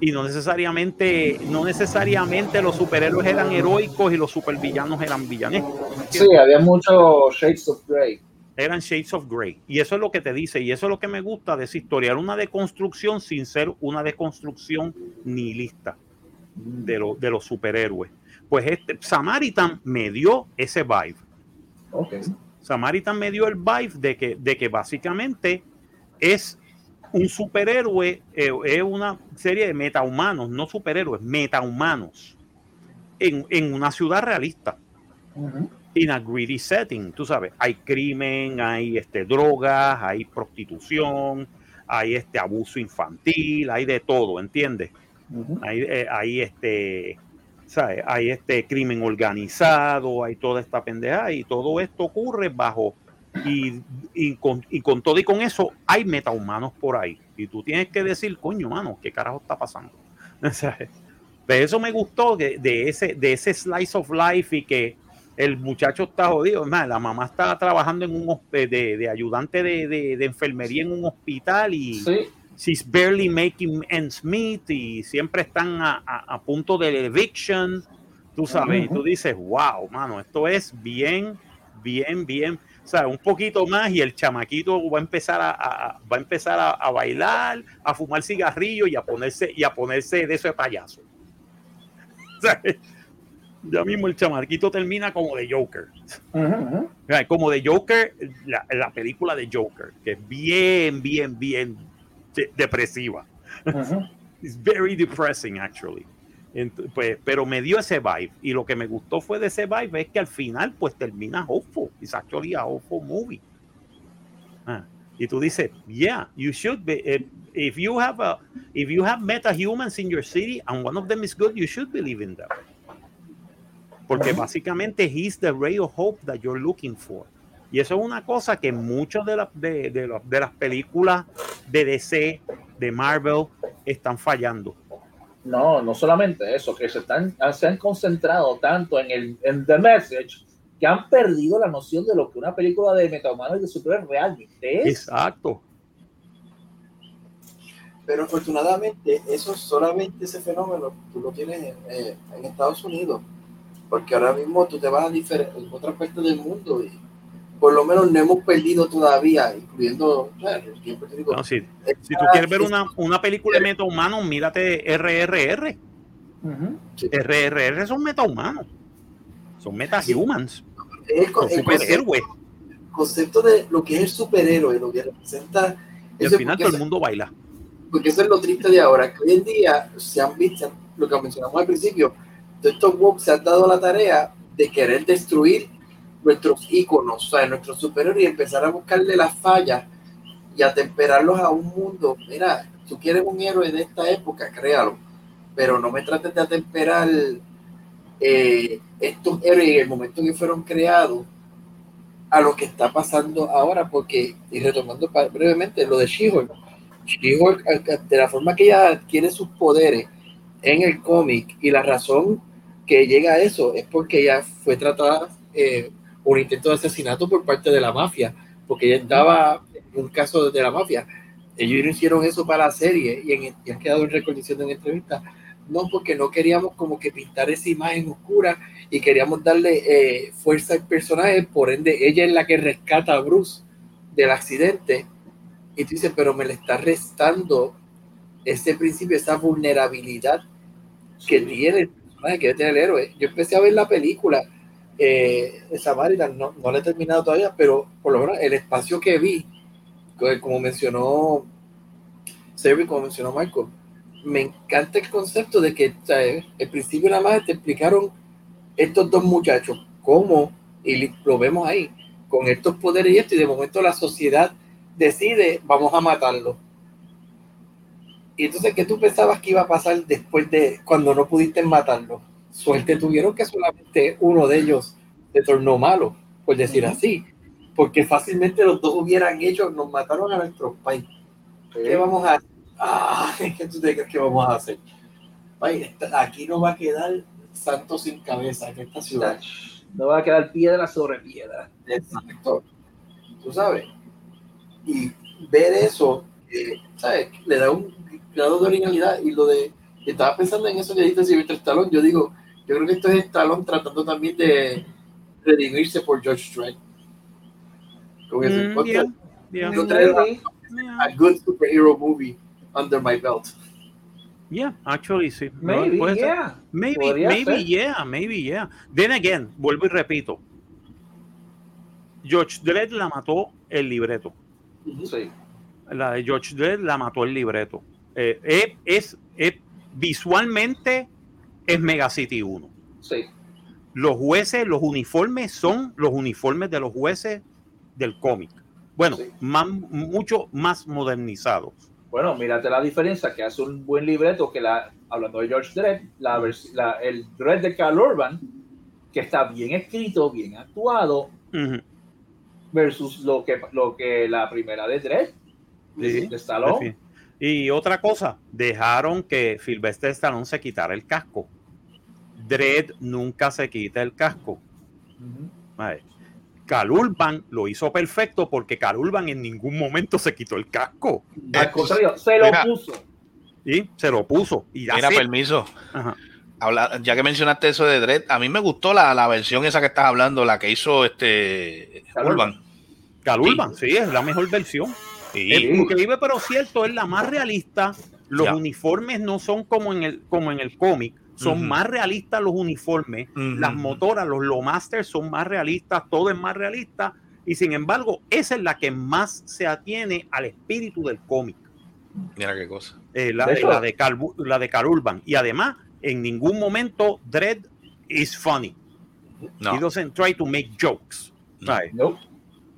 A: y no necesariamente, no necesariamente los superhéroes eran heroicos y los supervillanos eran villanes.
C: Sí, había muchos Shades of Grey.
A: Eran Shades of Grey. Y eso es lo que te dice, y eso es lo que me gusta de esa historia. Era una deconstrucción sin ser una deconstrucción nihilista de, de los superhéroes. Pues este, Samaritan me dio ese vibe.
C: Okay.
A: Samaritan me dio el vibe de que, de que básicamente es un superhéroe eh, es una serie de metahumanos, no superhéroes, metahumanos, en, en una ciudad realista. En a greedy setting, tú sabes, hay crimen, hay este, drogas, hay prostitución, hay este abuso infantil, hay de todo, ¿entiendes? hay, eh, hay, este, ¿sabes? hay este crimen organizado, hay toda esta pendeja y todo esto ocurre bajo y, con, todo y con eso hay metahumanos por ahí. Y tú tienes que decir, coño, mano, ¿qué carajo está pasando? de eso me gustó, de, ese, de ese slice of life y que el muchacho está jodido. la mamá está trabajando en un de, de ayudante de, enfermería en un hospital y she's barely making ends meet y siempre están a, punto de eviction. Tú sabes, y tú dices, wow, mano, esto es bien, bien, bien o sea, un poquito más y el chamaquito va a empezar a, va a empezar a, bailar, a fumar cigarrillo y a ponerse y a ponerse de ese payaso. ya mismo el chamaquito termina como de Joker. como de Joker, la, película de Joker, que es bien, bien, bien depresiva. It's very depressing, actually. Pues, pero me dio ese vibe. Y lo que me gustó fue de ese vibe es que al final, pues termina hopeful. It's actually a hopeful movie. Ah, y tú dices, yeah, you should be. If, if, you have a, if you have meta humans in your city and one of them is good, you should believe in them. porque básicamente he's the ray of hope that you're looking for. Y eso es una cosa que muchas de, las de, de, de las películas de DC, de Marvel, están fallando.
C: No, no solamente eso, que se, están, se han concentrado tanto en el en The Message que han perdido la noción de lo que una película de metahumano y de superhéroes realmente es.
A: Exacto.
D: Pero afortunadamente, eso solamente ese fenómeno tú lo tienes en, eh, en Estados Unidos, porque ahora mismo tú te vas a diferentes otras partes del mundo y por lo menos no hemos perdido todavía, incluyendo bueno, el tiempo te digo,
A: No, si, si tú quieres ver una, una película de metahumano, mírate RRR.
C: Ujú.
A: RRR son metahumanos. Son metahumans.
D: el, co-
A: Son
D: el concepto,
A: superhéroes.
D: concepto de lo que es el superhéroe, lo que representa.
A: Y al final
D: porque
A: todo el
D: eso-
A: mundo baila.
D: porque eso es lo triste de ahora, que hoy en día se han visto, lo que mencionamos al principio, todos estos woke se han dado la tarea de querer destruir nuestros íconos, o sea, nuestros superhéroes y empezar a buscarle las fallas y a temperarlos a un mundo. Mira, tú quieres un héroe de esta época, créalo, pero no me trates de atemperar eh, estos héroes en el momento en que fueron creados a lo que está pasando ahora, porque, y retomando brevemente lo de She-Hulk, She-Hulk, eh, de la forma que ella adquiere sus poderes en el cómic, y la razón que llega a eso es porque ella fue tratada eh, un intento de asesinato por parte de la mafia, porque ella estaba en un caso de la mafia. Ellos no hicieron eso para la serie y, en, y han quedado en recondición en entrevista. No, porque no queríamos como que pintar esa imagen oscura y queríamos darle eh, fuerza al personaje, por ende ella es la que rescata a Bruce del accidente. Y tú dices, pero me le está restando ese principio, esa vulnerabilidad que tiene el personaje, que tiene el héroe. Yo empecé a ver la película eh, Samaritan, no, no la he terminado todavía, pero por lo menos el espacio que vi, como mencionó Servi, como mencionó Michael, me encanta el concepto de que o sea, el principio nada más te explicaron estos dos muchachos, cómo, y lo vemos ahí, con estos poderes y esto, y de momento la sociedad decide, vamos a matarlo. Y entonces, ¿qué tú pensabas que iba a pasar después de cuando no pudiste matarlo? Suerte tuvieron que solamente uno de ellos se tornó malo, por decir
C: Ujú.
D: así, porque fácilmente los dos hubieran hecho, nos mataron a nuestros pais. ¿Qué vamos a hacer? Ah, ¿Qué tú te crees que vamos a hacer? Aquí no va a quedar santo sin cabeza en esta ciudad.
C: No va a quedar piedra sobre piedra.
D: Exacto. Tú sabes. Y ver eso, eh, ¿sabes? Le da un grado de originalidad. Y lo de. Estaba pensando en eso que dijiste Silvestre Stallone. Yo digo, yo creo que esto es Stallone tratando también de redimirse por George Strait. Como que se
A: Mm,
D: encuentra
A: yeah, yeah,
D: Yo traía
C: Maybe.
A: yeah.
D: a good superhero movie under my belt.
A: Yeah, actually, sí. No,
C: Maybe,
A: ser.
C: yeah.
A: Maybe, maybe, yeah, maybe, yeah. Then again, vuelvo y repito. George Dredd la mató el libreto.
C: Sí.
A: La de George Dredd la mató el libreto. Eh, es, es- es- visualmente es Mega City 1.
C: Sí.
A: Los jueces, los uniformes son los uniformes de los jueces del cómic. Bueno,
C: Sí.
A: más- mucho más modernizados.
C: Bueno, mírate la diferencia que hace un buen libreto que la, hablando de George Dredd, la, el Dredd de Carl Urban, que está bien escrito, bien actuado, versus lo que, lo que la primera de Dredd,
A: Sí,
C: de Stallone.
A: Y otra cosa, dejaron que Sylvester Stallone se quitara el casco. Dredd nunca se quita el casco.
C: Ujú.
A: Vale. Cal Urban lo hizo perfecto porque Cal Urban en ningún momento se quitó el casco.
C: Al contrario, se lo
B: Mira.
C: puso.
A: Y se lo puso. Y ya
B: Mira, permiso.
A: Ajá.
B: Habla- ya que mencionaste eso de Dredd, a mí me gustó la, la versión esa que estás hablando, la que hizo este
C: Cal
B: Urban.
A: Cal
B: Sí.
A: Urban, sí, es la mejor versión.
B: Sí.
A: Es increíble, pero cierto, es la más realista. Los
B: Ya.
A: uniformes no son como en el, como en el cómic, son más realistas los uniformes. Las motoras, los Lomasters son más realistas, todo es más realista. Y sin embargo, esa es la que más se atiene al espíritu del cómic.
B: Mira qué cosa.
A: eh, la,
C: De
A: la de Cal, la de Cal Urban. Y además, en ningún momento Dredd is funny. He
B: No.
A: doesn't try to make jokes.
B: No.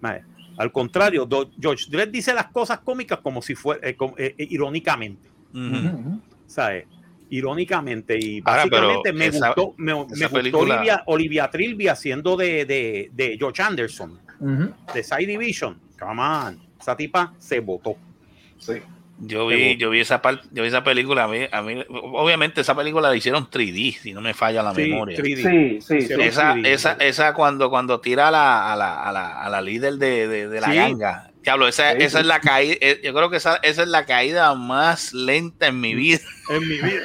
A: ¿sabes? Al contrario, Do- George Dredd dice las cosas cómicas como si fuera, eh, eh, eh, irónicamente.
B: Ujú,
C: ujú.
A: ¿sabes? Irónicamente y
B: Ahora,
A: básicamente
B: pero
A: me
B: esa-
A: gustó me, me gustó
B: película-
A: Olivia, Olivia Trilby haciendo de, de, de George Anderson
C: Ujú.
A: de Side Division come on esa tipa se votó
C: Sí.
B: Yo vi, yo vi esa parte, yo vi esa película, a mí, a mí, obviamente esa película la hicieron 3D, si no me falla la
A: Sí,
B: memoria.
A: 3D.
C: Sí, sí,
B: Esa,
A: 3D.
B: esa, esa cuando, cuando tira a la, a la, a la, a la líder de, de, de la
A: Sí.
B: ganga. Diablo, esa,
C: Sí,
B: esa
C: sí.
B: es la caída, eh, yo creo que esa, esa es la caída más lenta en mi vida.
A: en mi vida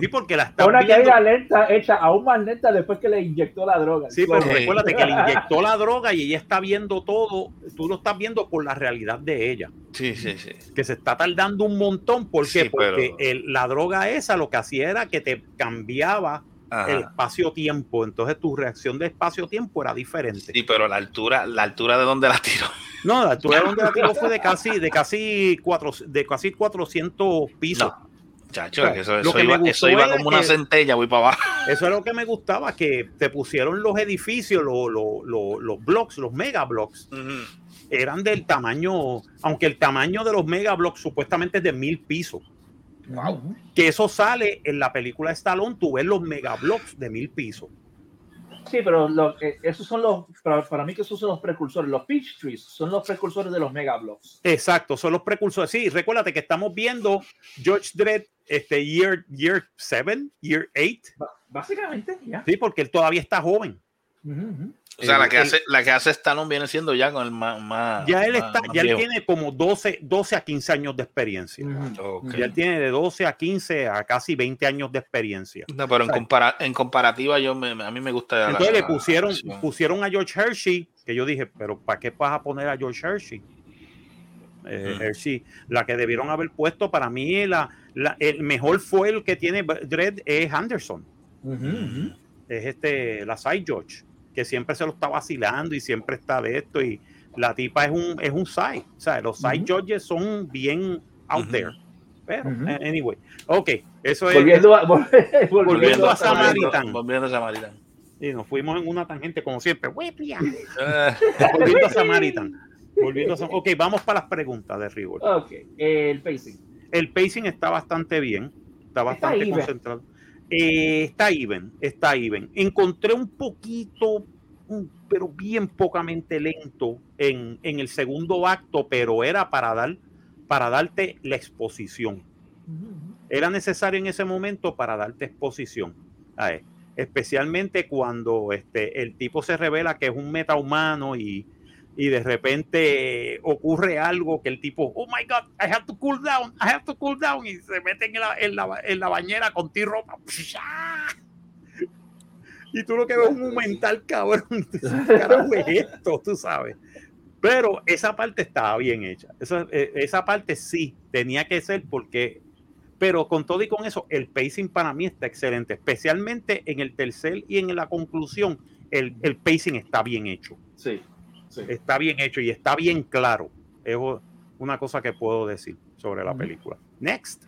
A: sí porque la
C: Fue
A: están
C: una
A: viendo
C: caída lenta, hecha aún más lenta después que le inyectó la droga.
A: Sí, pero
B: Sí.
A: recuérdate que le inyectó la droga y ella está viendo todo, tú lo estás viendo por la realidad de ella,
B: Sí, sí, sí.
A: que se está tardando un montón. ¿Por qué?
B: Sí, pero-
A: Porque el- la droga esa lo que hacía era que te cambiaba
B: Ajá.
A: el espacio-tiempo, entonces tu reacción de espacio-tiempo era diferente.
B: Sí, pero la altura, la altura de donde la tiró.
A: No, la altura donde la tiró fue de casi, de casi, cuatro, de casi 400 pisos.
B: No. Chacho,
A: Claro,
B: eso, iba, eso iba como una centella, voy para abajo.
A: Eso es lo que me gustaba, que te pusieron los edificios, los, los, los, los blocks, los mega blocks, eran del tamaño, aunque el tamaño de los megablocks supuestamente es de mil pisos.
C: Wow.
A: Que eso sale en la película de Stallone, tú ves los megablocks de mil pisos.
C: Sí, pero lo- eh, esos son los, para, para mí que esos son los precursores. Los Peach Trees son los precursores de los Mega Blocks.
A: Exacto, son los precursores. Sí, recuérdate que estamos viendo George Dredd, este year, year 7, year 8,
C: Ba- Básicamente, ya.
A: sí, porque él todavía está joven.
C: Ujú.
B: O sea, la que
A: El-
B: hace, la que hace Stallone viene siendo ya con el más. más
A: Ya él está,
B: más
A: ya él tiene como 12, 12 a 15 años de experiencia. Ya él tiene de 12 a 15 a casi 20 años de experiencia.
B: No, pero en, compara- en comparativa, yo me- a mí me gusta. la-
A: Entonces le pusieron,
B: la
A: pusieron a George Hershey, que yo dije, pero ¿para qué vas a poner a George Hershey? Eh,
B: Mm.
A: Hershey, la que debieron haber puesto para mí, la, la- el mejor fue el que tiene Dredd es Anderson, es este, la Side George, que siempre se lo está vacilando y siempre está de esto y la tipa es un, es un side, o sea, los side
C: Ujú.
A: Georges son bien out there. Pero, eh, anyway, ok, eso es.
C: Volviendo a, volviendo,
A: Volviendo a
C: Samaritan.
A: Samaritan.
B: Volviendo a Samaritan.
A: Y nos fuimos en una tangente como siempre.
B: Eh,
A: Volviendo a Samaritan. Volviendo a Sam- Ok, vamos para las preguntas de Rigor.
C: Ok, el pacing.
A: El pacing está bastante bien. Está bastante concentrado. Eh, está even, está even. Encontré un poquito, un- pero bien pocamente lento en, en el segundo acto, pero era para dar para darte la exposición. Era necesario en ese momento para darte exposición. A especialmente cuando este, el tipo se revela que es un metahumano y, y de repente ocurre algo que el tipo, oh my God, I have to cool down, I have to cool down, y se meten en la, en la, en la bañera con ti ropa. Y tú lo que ves es un mental cabrón. ¿Qué carajo es esto? Tú sabes. Pero esa parte estaba bien hecha. Esa, eh, esa parte sí tenía que ser porque pero con todo y con eso, el pacing para mí está excelente, especialmente en el tercer y en la conclusión, el, el pacing está bien hecho,
C: Sí, sí.
A: está bien hecho y está bien claro. Es una cosa que puedo decir sobre la película. Next.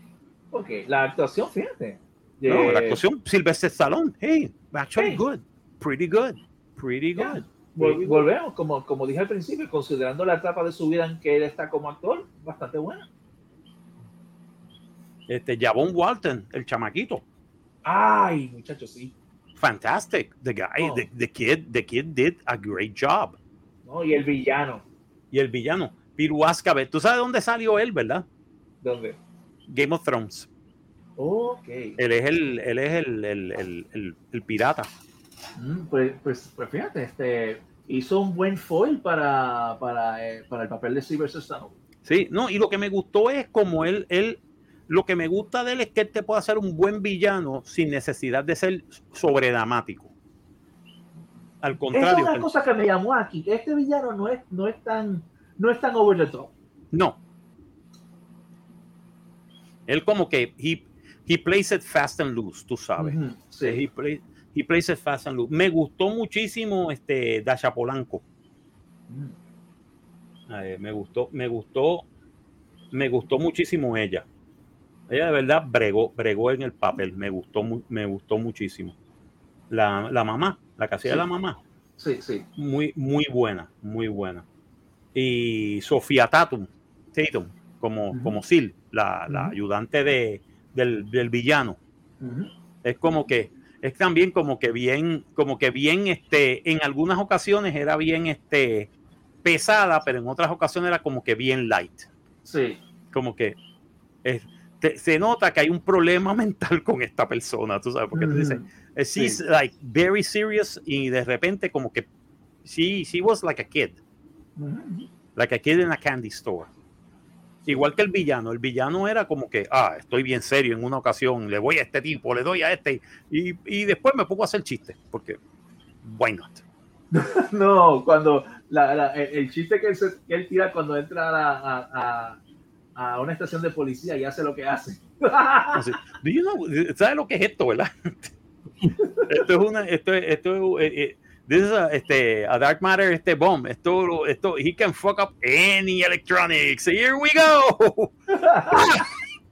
C: Ok, la actuación, fíjate.
A: No,
C: Eh,
A: la actuación, Sylvester Stallone, hey, actually
C: Hey.
A: good, pretty good, pretty
C: Yeah.
A: good.
C: vol-
A: pretty good.
C: volvemos, como, como dije al principio, considerando la etapa de su vida en que él está como actor, bastante buena.
A: Este, Javon Walton, el chamaquito,
C: Ay, muchachos, sí.
A: fantastic. The guy,
C: Oh.
A: the, the kid, the kid did a great job.
C: ¿No? Y el villano,
A: Y el villano, Piru Ascabe, ¿tú sabes dónde salió él, verdad?
C: ¿dónde?
A: Game of Thrones.
C: Ok.
A: Él es el, él es el, el, el, el- pirata.
C: Mm, pues, pues, pues fíjate, este, hizo un buen foil para, para, eh, para el papel de Sylvester Stallone.
A: Sí, no, y lo que me gustó es como él, él, lo que me gusta de él es que él te puede hacer un buen villano sin necesidad de ser sobredramático. Al
C: Esa es
A: contrario,
C: una cosa que me llamó aquí, que este villano no es, no es tan, no es tan over the top.
A: no. Él como que he, he plays it fast and loose, tú sabes.
C: Ujú, sí.
A: He, play- he plays it fast and loose. Me gustó muchísimo este Dasha Polanco.
C: Mm.
A: Eh, me gustó, me gustó, me gustó muchísimo ella. Ella de verdad bregó, bregó en el papel, me gustó, me gustó muchísimo. La, la mamá, la que hacía
C: Sí.
A: la mamá,
C: Sí, sí.
A: muy, muy buena, muy buena. Y Sofía Tatum, Tatum, como, como Sil, la, ayudante de, del, del villano, Es como que, es también como que bien, como que bien, este, en algunas ocasiones era bien, este, pesada, pero en otras ocasiones era como que bien light.
C: Sí.
A: Como que se nota que hay un problema mental con esta persona, tú sabes, porque tú dices, she's like very serious y de repente como que she, she was like a kid, like a kid in a candy store. Igual que el villano, el villano era como que, ah, estoy bien serio en una ocasión, le voy a este tipo, le doy a este, y, y después me pongo a hacer chistes, porque, why not?
C: no, cuando el, chiste que él, tira cuando entra a, a, una estación de policía y hace lo que hace.
A: ¿Sabes lo que es esto, verdad? esto es una, esto, esto es, eh, eh, este, a dark matter, este bomb, esto, esto, he can fuck up any electronics. Here we go.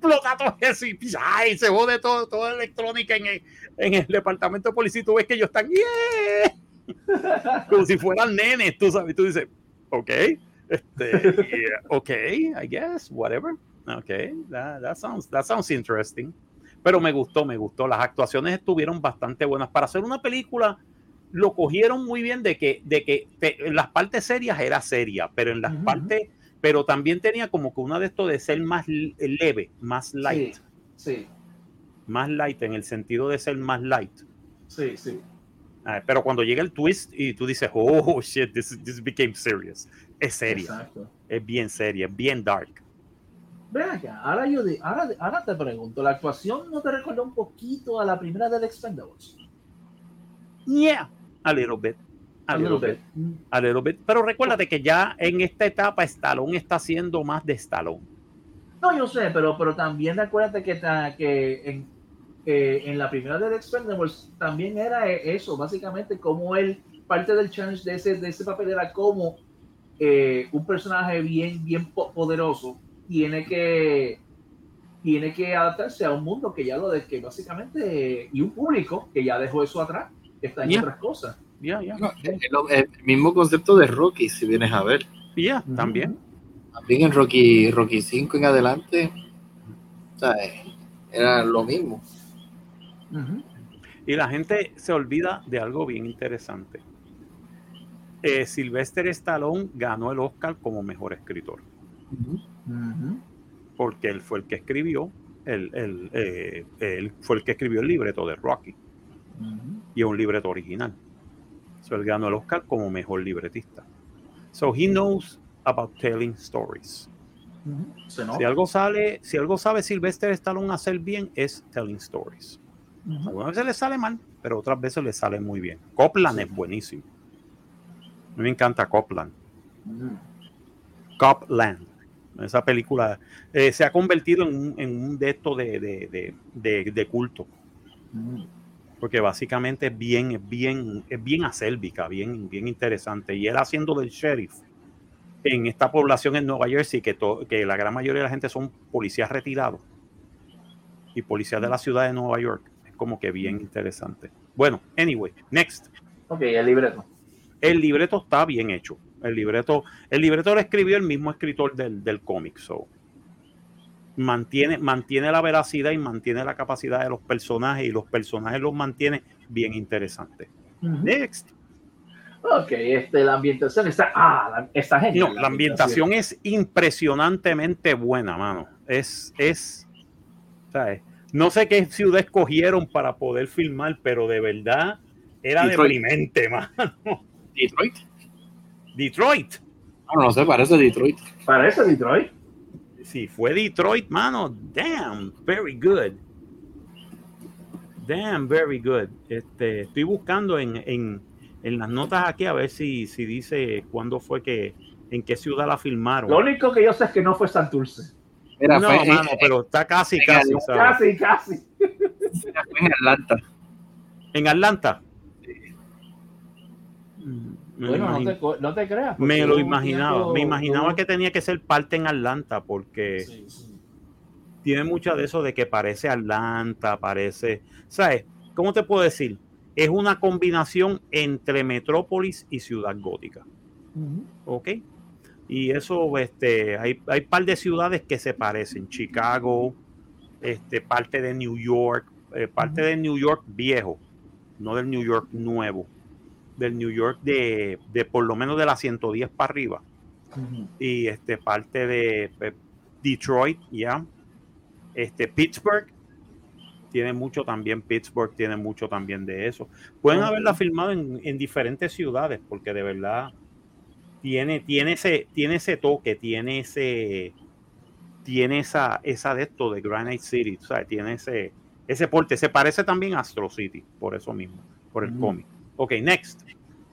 A: Explota todo eso y ay, se jode todo, toda electrónica en el, en el departamento de policía. Tú ves que ellos están, yeah como si fueran nenes, tú sabes, tú dices, ok, este, ok, I guess, whatever, ok, that, sounds, that sounds interesting. Pero me gustó, me gustó. Las actuaciones estuvieron bastante buenas. Para hacer una película, lo cogieron muy bien de que, de que en las partes serias era seria, pero en las partes, pero también tenía como que una de esto de ser más leve, más light.
C: sí.
A: Más light en el sentido de ser más light.
C: Sí, sí.
A: Ah, pero cuando llega el twist y tú dices, oh shit, this, this became serious. Es seria. Es bien seria, bien dark.
C: Ven acá, ahora, yo ahora, ahora, te pregunto, ¿la actuación no te recuerda un poquito a la primera de The Expendables?
A: Yeah, a little bit. A, little, bit. A little bit. Pero recuérdate que ya en esta etapa Stallone está haciendo más de Stallone.
C: No, yo sé, pero, pero también acuérdate que, que en, en la primera de The Expendables también era eso, básicamente como él, parte del challenge de ese, de ese papel era como eh, un personaje bien, bien poderoso tiene que tiene que adaptarse a un mundo que ya lo de que básicamente y un público que ya dejó eso atrás, está en otras cosas.
D: ya el, mismo concepto de Rocky, si vienes a ver.
A: Ya, también.
D: También en Rocky, Rocky 5 en adelante, era lo mismo.
A: Y la gente se olvida de algo bien interesante. Eh, Sylvester Stallone ganó el Oscar como mejor escritor. Porque él fue el que escribió, el, eh, él fue el que escribió el libreto de Rocky. Y es un libreto original. So, él ganó el Oscar como mejor libretista. So he knows about telling stories. Si algo sale, si algo sabe Sylvester Stallone hacer bien, es telling stories. Algunas veces le sale mal, pero otras veces le sale muy bien. Copland es buenísimo. A mí me encanta Copland. Copland. Esa película eh, se ha convertido en un, en un de estos de, de, culto. Porque básicamente es bien, es bien, es bien acélvica, bien, bien interesante. Y él haciendo del sheriff en esta población en Nueva Jersey, que, que la gran mayoría de la gente son policías retirados y policías de la ciudad de Nueva York como que bien interesante. Bueno, anyway, next.
C: Ok, el libreto.
A: El libreto está bien hecho. El libreto, el libreto lo escribió el mismo escritor del, del cómic. So, mantiene, mantiene la veracidad y mantiene la capacidad de los personajes y los personajes los mantiene bien interesantes. Next.
C: Ok, este, la ambientación está, ah, está genial.
A: No, la, ambientación, es impresionantemente buena, mano. Es, es, ¿sabes? No sé qué ciudad escogieron para poder filmar, pero de verdad era deprimente, mano.
D: Detroit.
A: Detroit.
D: No, no sé, parece Detroit.
C: Parece Detroit.
A: Sí, fue Detroit, mano. Damn, very good. Damn, very good. Este, estoy buscando en, en, en las notas aquí a ver si, si dice cuándo fue que, en qué ciudad la filmaron.
C: Lo único que yo sé es que no fue Santurce
A: no, mano, pero está casi, casi.
C: Casi, casi.
D: en Atlanta.
A: ¿En Atlanta?
C: Bueno, no te, creas.
A: Me lo imaginaba. me imaginaba que tenía que ser parte en Atlanta porque tiene mucho de eso de que parece Atlanta, parece. ¿Sabes? ¿Cómo te puedo decir? Es una combinación entre Metrópolis y Ciudad Gótica. ¿Ok? Y eso, este, hay, hay par de ciudades que se parecen. Chicago, este, parte de New York, eh, parte del New York viejo, no del New York nuevo, del New York de, de por lo menos de la 110 para arriba. Y este parte de eh, Detroit, ya. Este Pittsburgh tiene mucho también, Pittsburgh tiene mucho también de eso. Pueden haberla filmado en, en diferentes ciudades, porque de verdad tiene, tiene, ese, tiene ese toque, tiene ese tiene esa, esa de esto de Granite City, o sea, tiene ese, ese porte. Se parece también a Astro City, por eso mismo, por el cómic. Ok, next.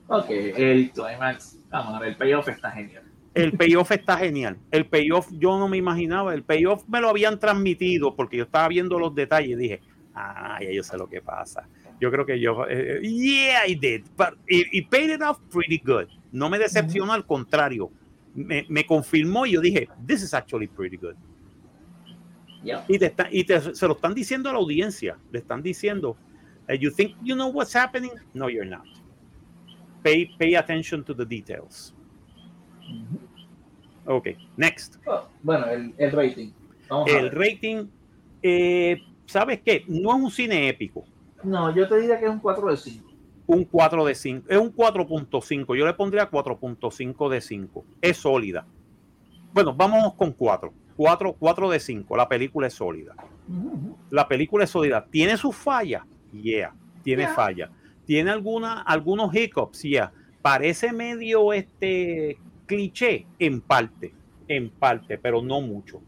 C: Ok, el climax, vamos a ver, el payoff está genial.
A: El payoff está genial. El payoff yo no me imaginaba. El payoff me lo habían transmitido porque yo estaba viendo los detalles y dije, ah, ya yo sé lo que pasa. Yo creo que yo, eh, yeah, I did. But it, paid it off pretty good. No me decepcionó, al contrario. Me, me, confirmó y yo dije, this is actually pretty good. Y, te está, y te, se lo están diciendo a la audiencia. Le están diciendo, you think you know what's happening? No, you're not. Pay, pay attention to the details. Ok, next.
C: Oh, bueno, el, el rating.
A: el rating, eh, ¿sabes qué? No es un cine épico.
C: No, yo te diría que es un 4 de 5.
A: Un 4 de 5. Es un 4.5. Yo le pondría 4.5 de 5. Es sólida. Bueno, vamos con 4. 4, 4 de 5. La película es sólida. La película es sólida. ¿Tiene sus fallas? Yeah, tiene falla. ¿Tiene alguna, algunos hiccups? Yeah. Parece medio este cliché en parte, en parte, pero no mucho.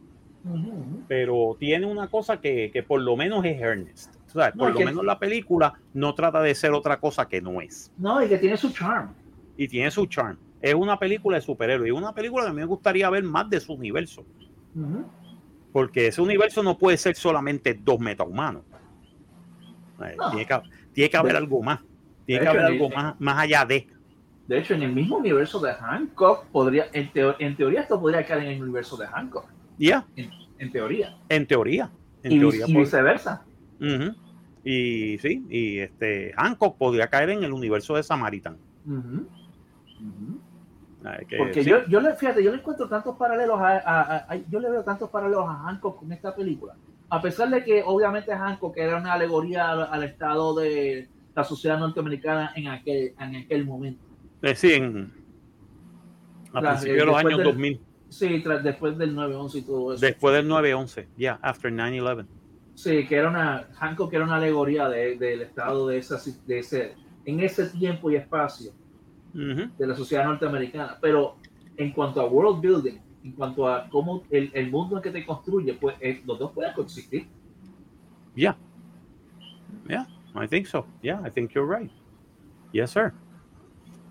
A: Pero tiene una cosa que, que, por lo menos es Ernest. por lo menos la película no trata de ser otra cosa que no es.
C: No, y que tiene su charm.
A: Y tiene su charm. Es una película de superhéroes. Y una película que a mí me gustaría ver más de su universo. Porque ese universo no puede ser solamente dos metahumanos. Tiene, que, tiene, que, haber algo más. Tiene que haber algo más, más allá de.
C: De hecho, en el mismo universo de Hancock, podría, en, en teoría esto podría caer en el universo de Hancock.
A: Ya.
C: En, teoría.
A: En teoría. En
C: y,
A: teoría
C: viceversa.
A: Y sí, y este Hancock podría caer en el universo de Samaritan.
C: Porque yo, yo le, fíjate, yo le encuentro tantos paralelos a, yo le veo tantos paralelos a Hancock con esta película. A pesar de que obviamente Hancock era una alegoría al, estado de la sociedad norteamericana en aquel, en aquel momento.
A: Eh, sí, en, a principios de los años 2000.
C: Sí, tras, después del 9-11 y todo eso.
A: Después del 9-11, ya, after 9-11.
C: Sí, que era una, Hancock era una alegoría del estado de, esa, de ese, en ese tiempo y espacio de la sociedad norteamericana. Pero en cuanto a world building, en cuanto a cómo el, el mundo en que te construye, pues eh, los dos pueden coexistir.
A: Yeah. Yeah, I think so. Yeah, I think you're right. Yes, sir.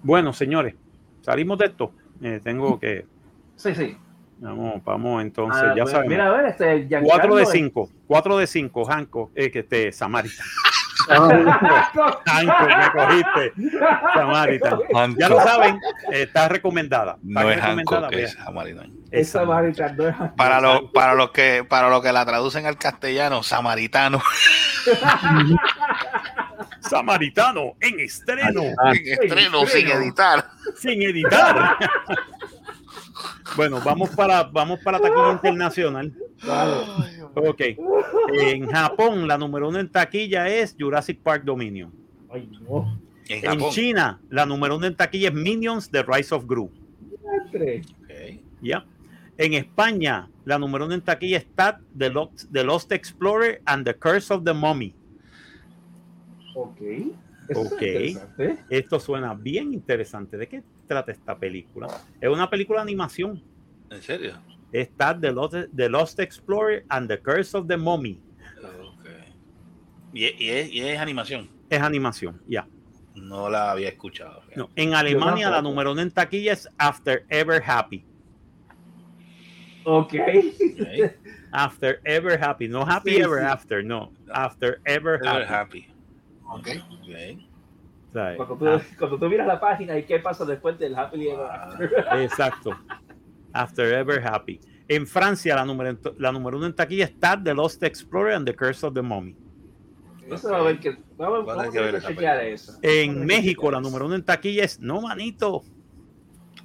A: Bueno, señores, salimos de esto. Eh, tengo que.
C: Sí, sí.
A: Vamos, vamos entonces, ah, ya sabemos.
C: Mira, a ver, este.
A: 4 de 5. 4 de 5, Hanco, eh, que este, Samarita. Hanco, me cogiste. Samarita. Ya lo saben, está recomendada. Está
B: no es recomendada, es Samaritano. Es. No es para, lo, para, los que, para los que la traducen al castellano, Samaritano.
A: Samaritano en estreno.
B: en estreno, sin editar.
A: Sin editar. bueno, vamos para, vamos para taquilla internacional. Ok. En Japón, la número uno en taquilla es Jurassic Park Dominion. En, China, la número uno en taquilla es Minions The Rise of Gru. Ya. En España, la número uno en taquilla está The Lost, The Lost Explorer and The Curse of the Mummy.
C: Ok.
A: Ok. Esto suena bien interesante. ¿De qué trata esta película? Es una película de animación.
B: ¿En serio?
A: Está The Lost, the Lost Explorer and the Curse of the Mummy.
B: Okay. ¿Y, es, animación?
A: Es animación, ya.
B: No la había escuchado.
A: No. En Alemania la número uno en taquilla es After Ever Happy.
C: Ok.
A: After Ever Happy. No Happy Ever After, no. After Ever, happy.
B: Ok. okay.
C: Cuando, tú, ah. cuando, tú, miras la página y qué pasa después del Happy Ever After.
A: Exacto. After Ever Happy. En Francia, la número, la número uno en taquilla está The Lost Explorer and The Curse of the Mummy.
C: Eso va a ver que, vamos, vamos a ver chequear eso.
A: En México, la número uno en taquilla es No Manito.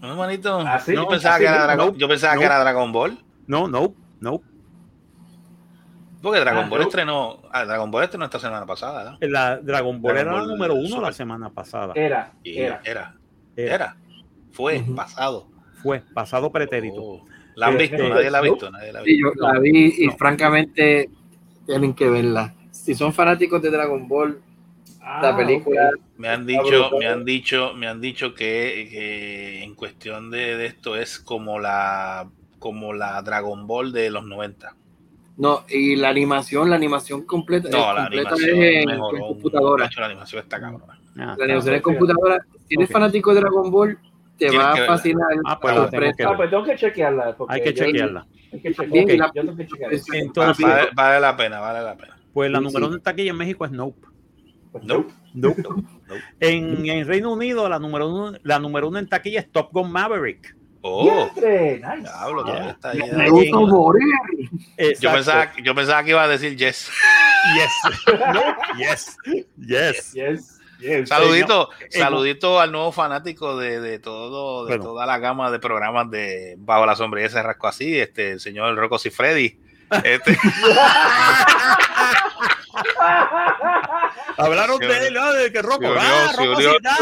B: No Manito. ¿Ah, sí? yo, pensaba, que, era Dragon, yo pensaba que era Dragon Ball.
A: No, no, no.
B: Porque Dragon
C: Ah,
B: Ball
C: no.
B: estrenó. ah, Dragon Ball estrenó esta semana pasada.
A: La Dragon Ball
B: Dragon
A: era la número uno
B: Super.
A: la semana pasada.
C: Era, era.
B: era.
A: Era.
B: Era. Fue, pasado.
A: Fue, pasado pretérito.
B: Oh. ¿La han
A: Este,
B: visto? Nadie la ha visto. Nadie la ha
D: Sí,
B: visto.
D: yo la vi y
B: No.
D: francamente tienen que verla. Si son fanáticos de Dragon Ball, la
C: Ah,
D: película
C: ok.
B: Me han dicho, me han dicho, me han dicho que, que en cuestión de, de esto es como la como la Dragon Ball de los 90.
D: no, y la animación, la animación completa,
B: No, la
D: completa
B: animación
D: es en, computadora.
B: la animación está cabrona.
A: Ah,
D: La animación computadora. Si eres fanático de Dragon Ball, te va a fascinar.
A: Ah, pues la tengo que.
C: Ah, pues tengo que chequearla.
A: hay que chequearla.
C: Hay que chequearla.
D: Bien, y la-
C: Yo tengo que chequearla.
A: Entonces,
B: Vale, vale la pena, vale la pena.
A: pues la
D: Sí,
A: número
D: sí.
A: uno en taquilla en México es Nope.
C: Pues
B: No,
A: Nope.
B: no.
A: En, en Reino Unido, la número uno, la número uno en taquilla es Top Gun Maverick.
B: Oh,
C: nice.
B: está ahí.
D: Me gusta morir.
B: Yo pensaba, yo pensaba que iba a decir yes.
A: Yes. No, yes. Yes.
C: Yes, yes.
B: Saludito, saludito al nuevo fanático de, de todo, de
A: Bueno.
B: toda la gama de programas de Bajo la sombrilla se rascó así, este, el señor Rocco Cifredi. Este,
A: Hablaron
B: Se
A: de él, ¿no? de que Rocco, ah, Rocco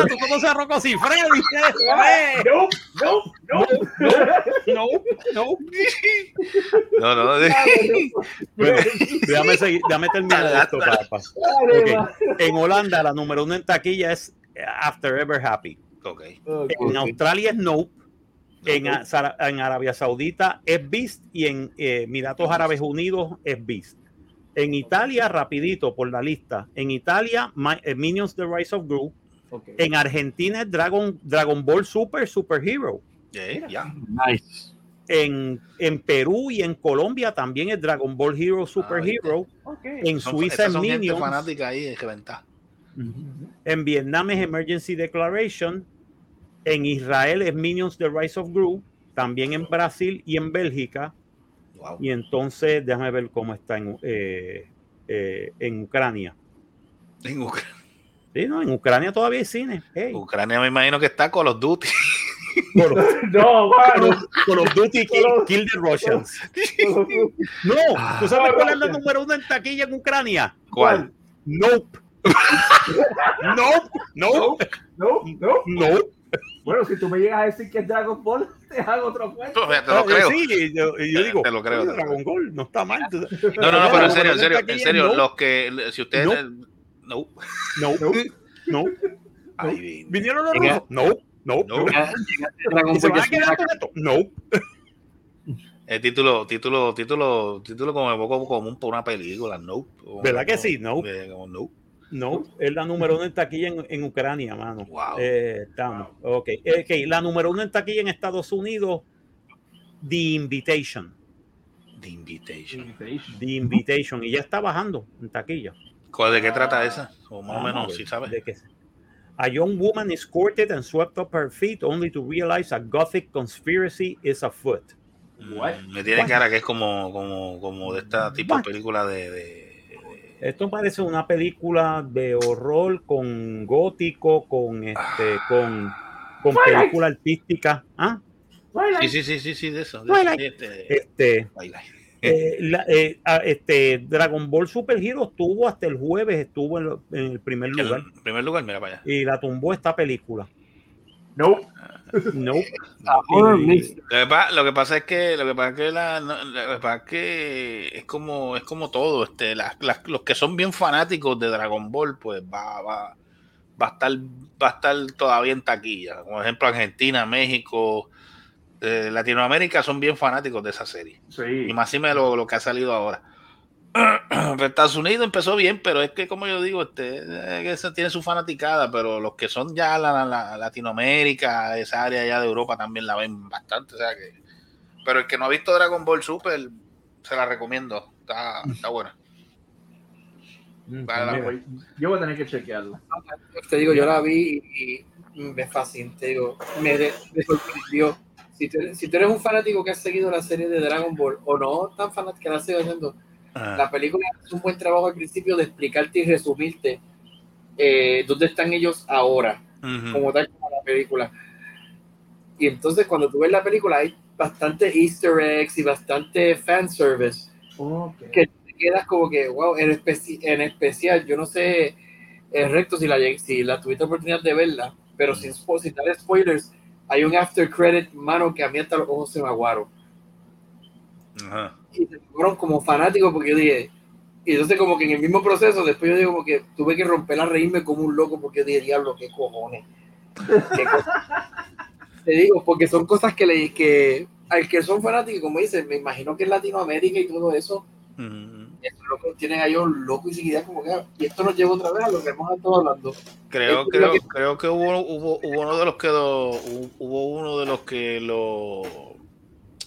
A: tú conoces a Rocco
C: No, no, no.
A: no, no.
B: no, no, de-
A: Bueno, déjame, seguir, déjame terminar esto, papá. Ok. En Holanda, la número uno en taquilla es After Ever Happy.
B: ok.
A: En Australia es Nope. En, en Arabia Saudita es Beast y en eh, Emiratos Árabes Unidos es Beast. En Italia, rapidito por la lista. En Italia, eh, Minions The Rise of Gru.
C: Ok.
A: En Argentina es Dragon, Dragon Ball Super Super Hero.
B: Yeah.
D: Nice.
A: En, en Perú y en Colombia también es Dragon Ball Hero Super
B: Ah.
A: En
B: Son-
A: Suiza es Minions.
B: fanática ahí que venta.
A: En Vietnam es Emergency Declaration. En Israel es Minions The Rise of Gru. También en Brasil y en Bélgica.
B: Wow.
A: Y entonces, déjame ver cómo está en, eh, eh, en Ucrania.
B: En Ucr-
A: Sí, no, en Ucrania todavía hay cine. Hey,
B: Ucrania me imagino que está con los Duty.
A: Call of,
C: No,
A: Call of- Call of Duty kill, kill the Russians. No, ¿tú sabes cuál es la número uno en taquilla en Ucrania?
B: ¿Cuál?
A: Nope. nope. Nope.
C: No, no.
A: Nope.
C: Bueno, si tú me llegas a decir que es Dragon Ball, te hago otro cuento.
B: Te lo
A: Ah,
B: creo.
A: Sí, yo, yo digo,
B: Te lo creo,
A: Dragon Ball no está mal.
B: No, no, no, pero en serio, en serio, en serio,
A: no.
B: los que, si ustedes, no,
A: No, no.
B: Ay,
A: ¿Vinieron los rusos? No, no.
B: No.
D: Llegaste a Dragon
A: ¿Y se
D: Ball
A: van a quedar con esto? No.
B: el título, título, título, título como poco común por una película, no.
A: ¿Verdad que sí? No.
B: Eh, como no.
A: No, es la número uno en taquilla en, en Ucrania, mano.
B: Wow.
A: Eh, estamos. Ok. Eh, ok, La número uno en taquilla en Estados Unidos, The Invitation.
B: The Invitation.
A: The Invitation. Y ya está bajando en taquilla.
B: ¿Cuál, ¿De qué trata esa? O más o
A: Ah,
B: menos, si sabes.
A: de que- A young woman is courted and swept up her feet only to realize a gothic conspiracy is afoot.
C: What?
B: Mm, Me tiene
A: What?
B: cara que es como, como, como de esta tipo de película de, de-
A: Esto parece una película de horror con gótico, con este, con, con película artística. ¿Ah?
B: Sí, sí, sí, sí, sí, de eso. de este,
A: Este, eh, la- eh, ah, este Dragon Ball Super Hero estuvo hasta el jueves, estuvo en, el primer lugar
B: En primer lugar, mira para allá.
A: y la tumbó esta película.
C: No.
A: No.
D: Sabor
A: Y-
D: mixto.
B: Lo que, pa- lo que pasa es que lo que pasa es que la, no, lo que pasa es que es como es como todo este las- las- los que son bien fanáticos de Dragon Ball pues va, va, va a estar va a estar todavía en taquilla como ejemplo Argentina México eh, Latinoamérica son bien fanáticos de esa serie
C: Sí.
B: y más si me lo, lo que ha salido ahora Estados Unidos empezó bien pero es que como yo digo este eh, tiene su fanaticada pero los que son ya la, la- la Latinoamérica esa área ya de Europa también la ven bastante o sea que pero el que no ha visto Dragon Ball Super se la recomiendo está, está buena Vale, la
A: Mira,
C: Voy- Yo voy a tener que chequearla.
D: Te digo, yo la vi y, me fascinó, te digo, me, de- me sorprendió. Si tú, eres, si tú eres un fanático que has seguido la serie de Dragon Ball o no tan fanático que la has seguido haciendo,
B: Ah,
D: la película hace un buen trabajo al principio de explicarte y resumirte eh, dónde están ellos ahora, como tal como la película. Y entonces cuando tú ves la película hay bastante easter eggs y bastante fanservice
C: Ok.
D: que quedas como que, wow, en, en especial, yo no sé, es recto si la, si la tuviste oportunidad de verla, pero sin, sin dar spoilers, hay un after credit, mano, que a mí hasta los ojos se me aguaron. Ajá. Y se fueron como fanáticos porque yo dije, y entonces como que en el mismo proceso, después yo digo como que tuve que romper a reírme como un loco porque yo dije, diablo, qué cojones. Te digo, porque son cosas que le que al que son fanáticos, como dices, me imagino que en Latinoamérica y todo eso, lo tienen a ellos locos y se como que, ah, y esto nos lleva otra vez a lo que hemos estado hablando.
B: Creo, creo, que, creo que hubo, hubo, hubo, uno de los que lo, hubo uno de los que lo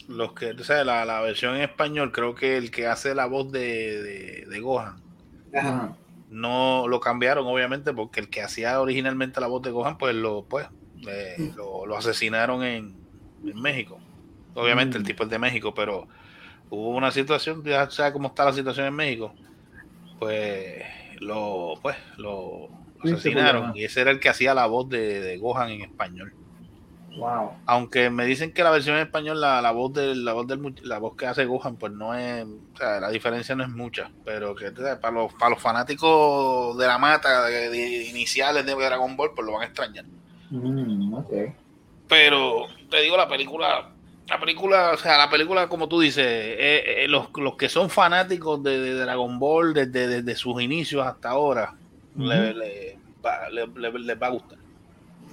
B: los que, o sea, la, la, versión en español, creo que el que hace la voz de, de, de Gohan. No lo cambiaron, obviamente, porque el que hacía originalmente la voz de Gohan, pues lo, pues, eh, lo, lo, asesinaron en, en México. Obviamente el mm. tipo es de México, pero hubo una situación, ya sabes cómo está la situación en México, pues lo, pues, lo asesinaron y ese era el que hacía la voz de, Gohan en español. Wow. Aunque me dicen que la versión en español, la, la voz de la voz del la voz que hace Gohan, pues no es, o sea, la diferencia no es mucha, pero que para los, para los fanáticos de la mata de, iniciales de Dragon Ball, pues lo van a extrañar. Mm, pero te digo, la película la película, o sea, la película, como tú dices, eh, eh, los, los, que son fanáticos de, Dragon Ball desde, desde, sus inicios hasta ahora, le, le, va, les va a gustar.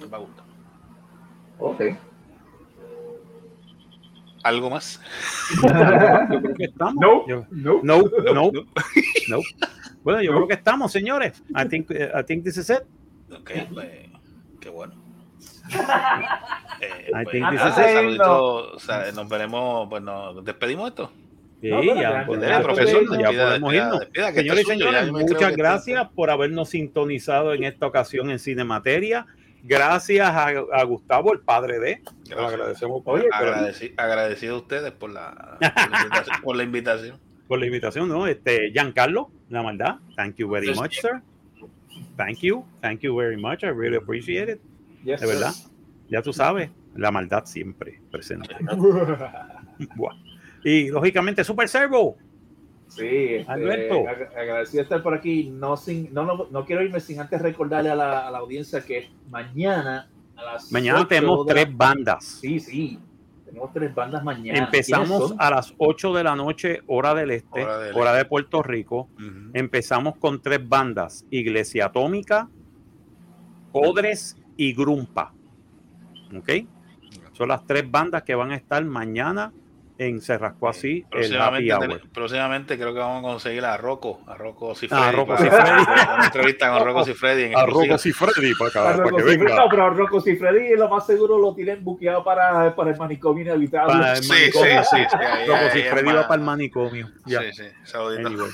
B: Les va a gustar.
C: Ok.
B: ¿Algo más?
A: yo creo que estamos. No, no, no, no, no. Bueno, yo creo que estamos, señores. I think, I think this is it.
B: Ok, pues, qué bueno.
A: Eh, pues, saludito,
B: o sea, nos veremos, pues nos despedimos esto.
A: Sí, ya, profesor, ya podemos irnos. Señores y señores, muchas gracias por habernos sintonizado en esta ocasión en Cinemateria. Gracias a, a Gustavo, el padre de.
B: Lo agradecemos. Oye, agradecido a ustedes por la, por la, invitación.
A: por la invitación. ¿no? Este, Giancarlo, la maldad. Thank you very much, sir. Thank you. Thank you very much. I really appreciate it de verdad. Ya tú sabes, la maldad siempre presente. y lógicamente, Super Servo.
C: Sí, este, Alberto. agradecido estar por aquí. No, sin, no, no, quiero irme sin antes recordarle a la, a la audiencia que mañana a las
A: Mañana tenemos tres bandas.
C: Sí, sí. Tenemos tres bandas mañana.
A: Empezamos a las 8 de la noche, hora del este, hora, de Puerto Rico. Empezamos con tres bandas: Iglesia Atómica, Podres y Grumpa. ¿Ok? Son las tres bandas que van a estar mañana en Cerrasco así
B: el happy Próximamente creo que vamos a conseguir a Rocco, a Rocco Cifredi.
A: A Rocco Cifredi.
B: Una entrevista con Rocco Cifredi.
A: A Rocco Cifredi para, para que venga.
C: No, pero Rocco Cifredi lo más seguro lo tienen buqueado para, para el manicomio inevitable. Para el manicomio.
A: Sí, sí, sí. Rocco Cifredi va para el manicomio. Ya.
B: Sí, sí. Saludito.
A: Anyway.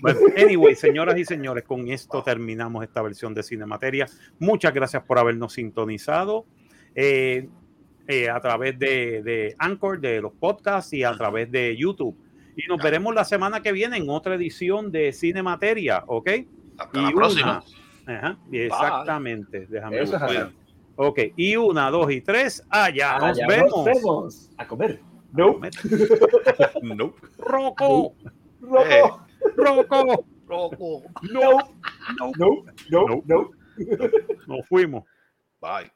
A: Bueno, anyway, señoras y señores, con esto terminamos esta versión de Cinemateria. Muchas gracias por habernos sintonizado. Eh, eh, a través de, de, Anchor, de los podcasts y a través de YouTube. Y nos veremos la semana que viene en otra edición de Cine Materia, ¿ok?
B: Hasta la próxima.
A: Ajá, exactamente. Déjame ver. Ok, y una, dos y tres. Allá, nos, vemos.
C: A comer.
A: No. no. Roco.
C: Roco.
A: Eh. Roco.
B: Roco.
C: No. No. No. No. No.
A: Nos fuimos.
B: Bye.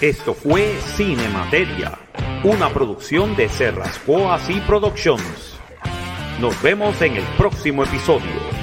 A: Esto fue Cinemateria, una producción de Serrascoas y Productions. Nos vemos en el próximo episodio.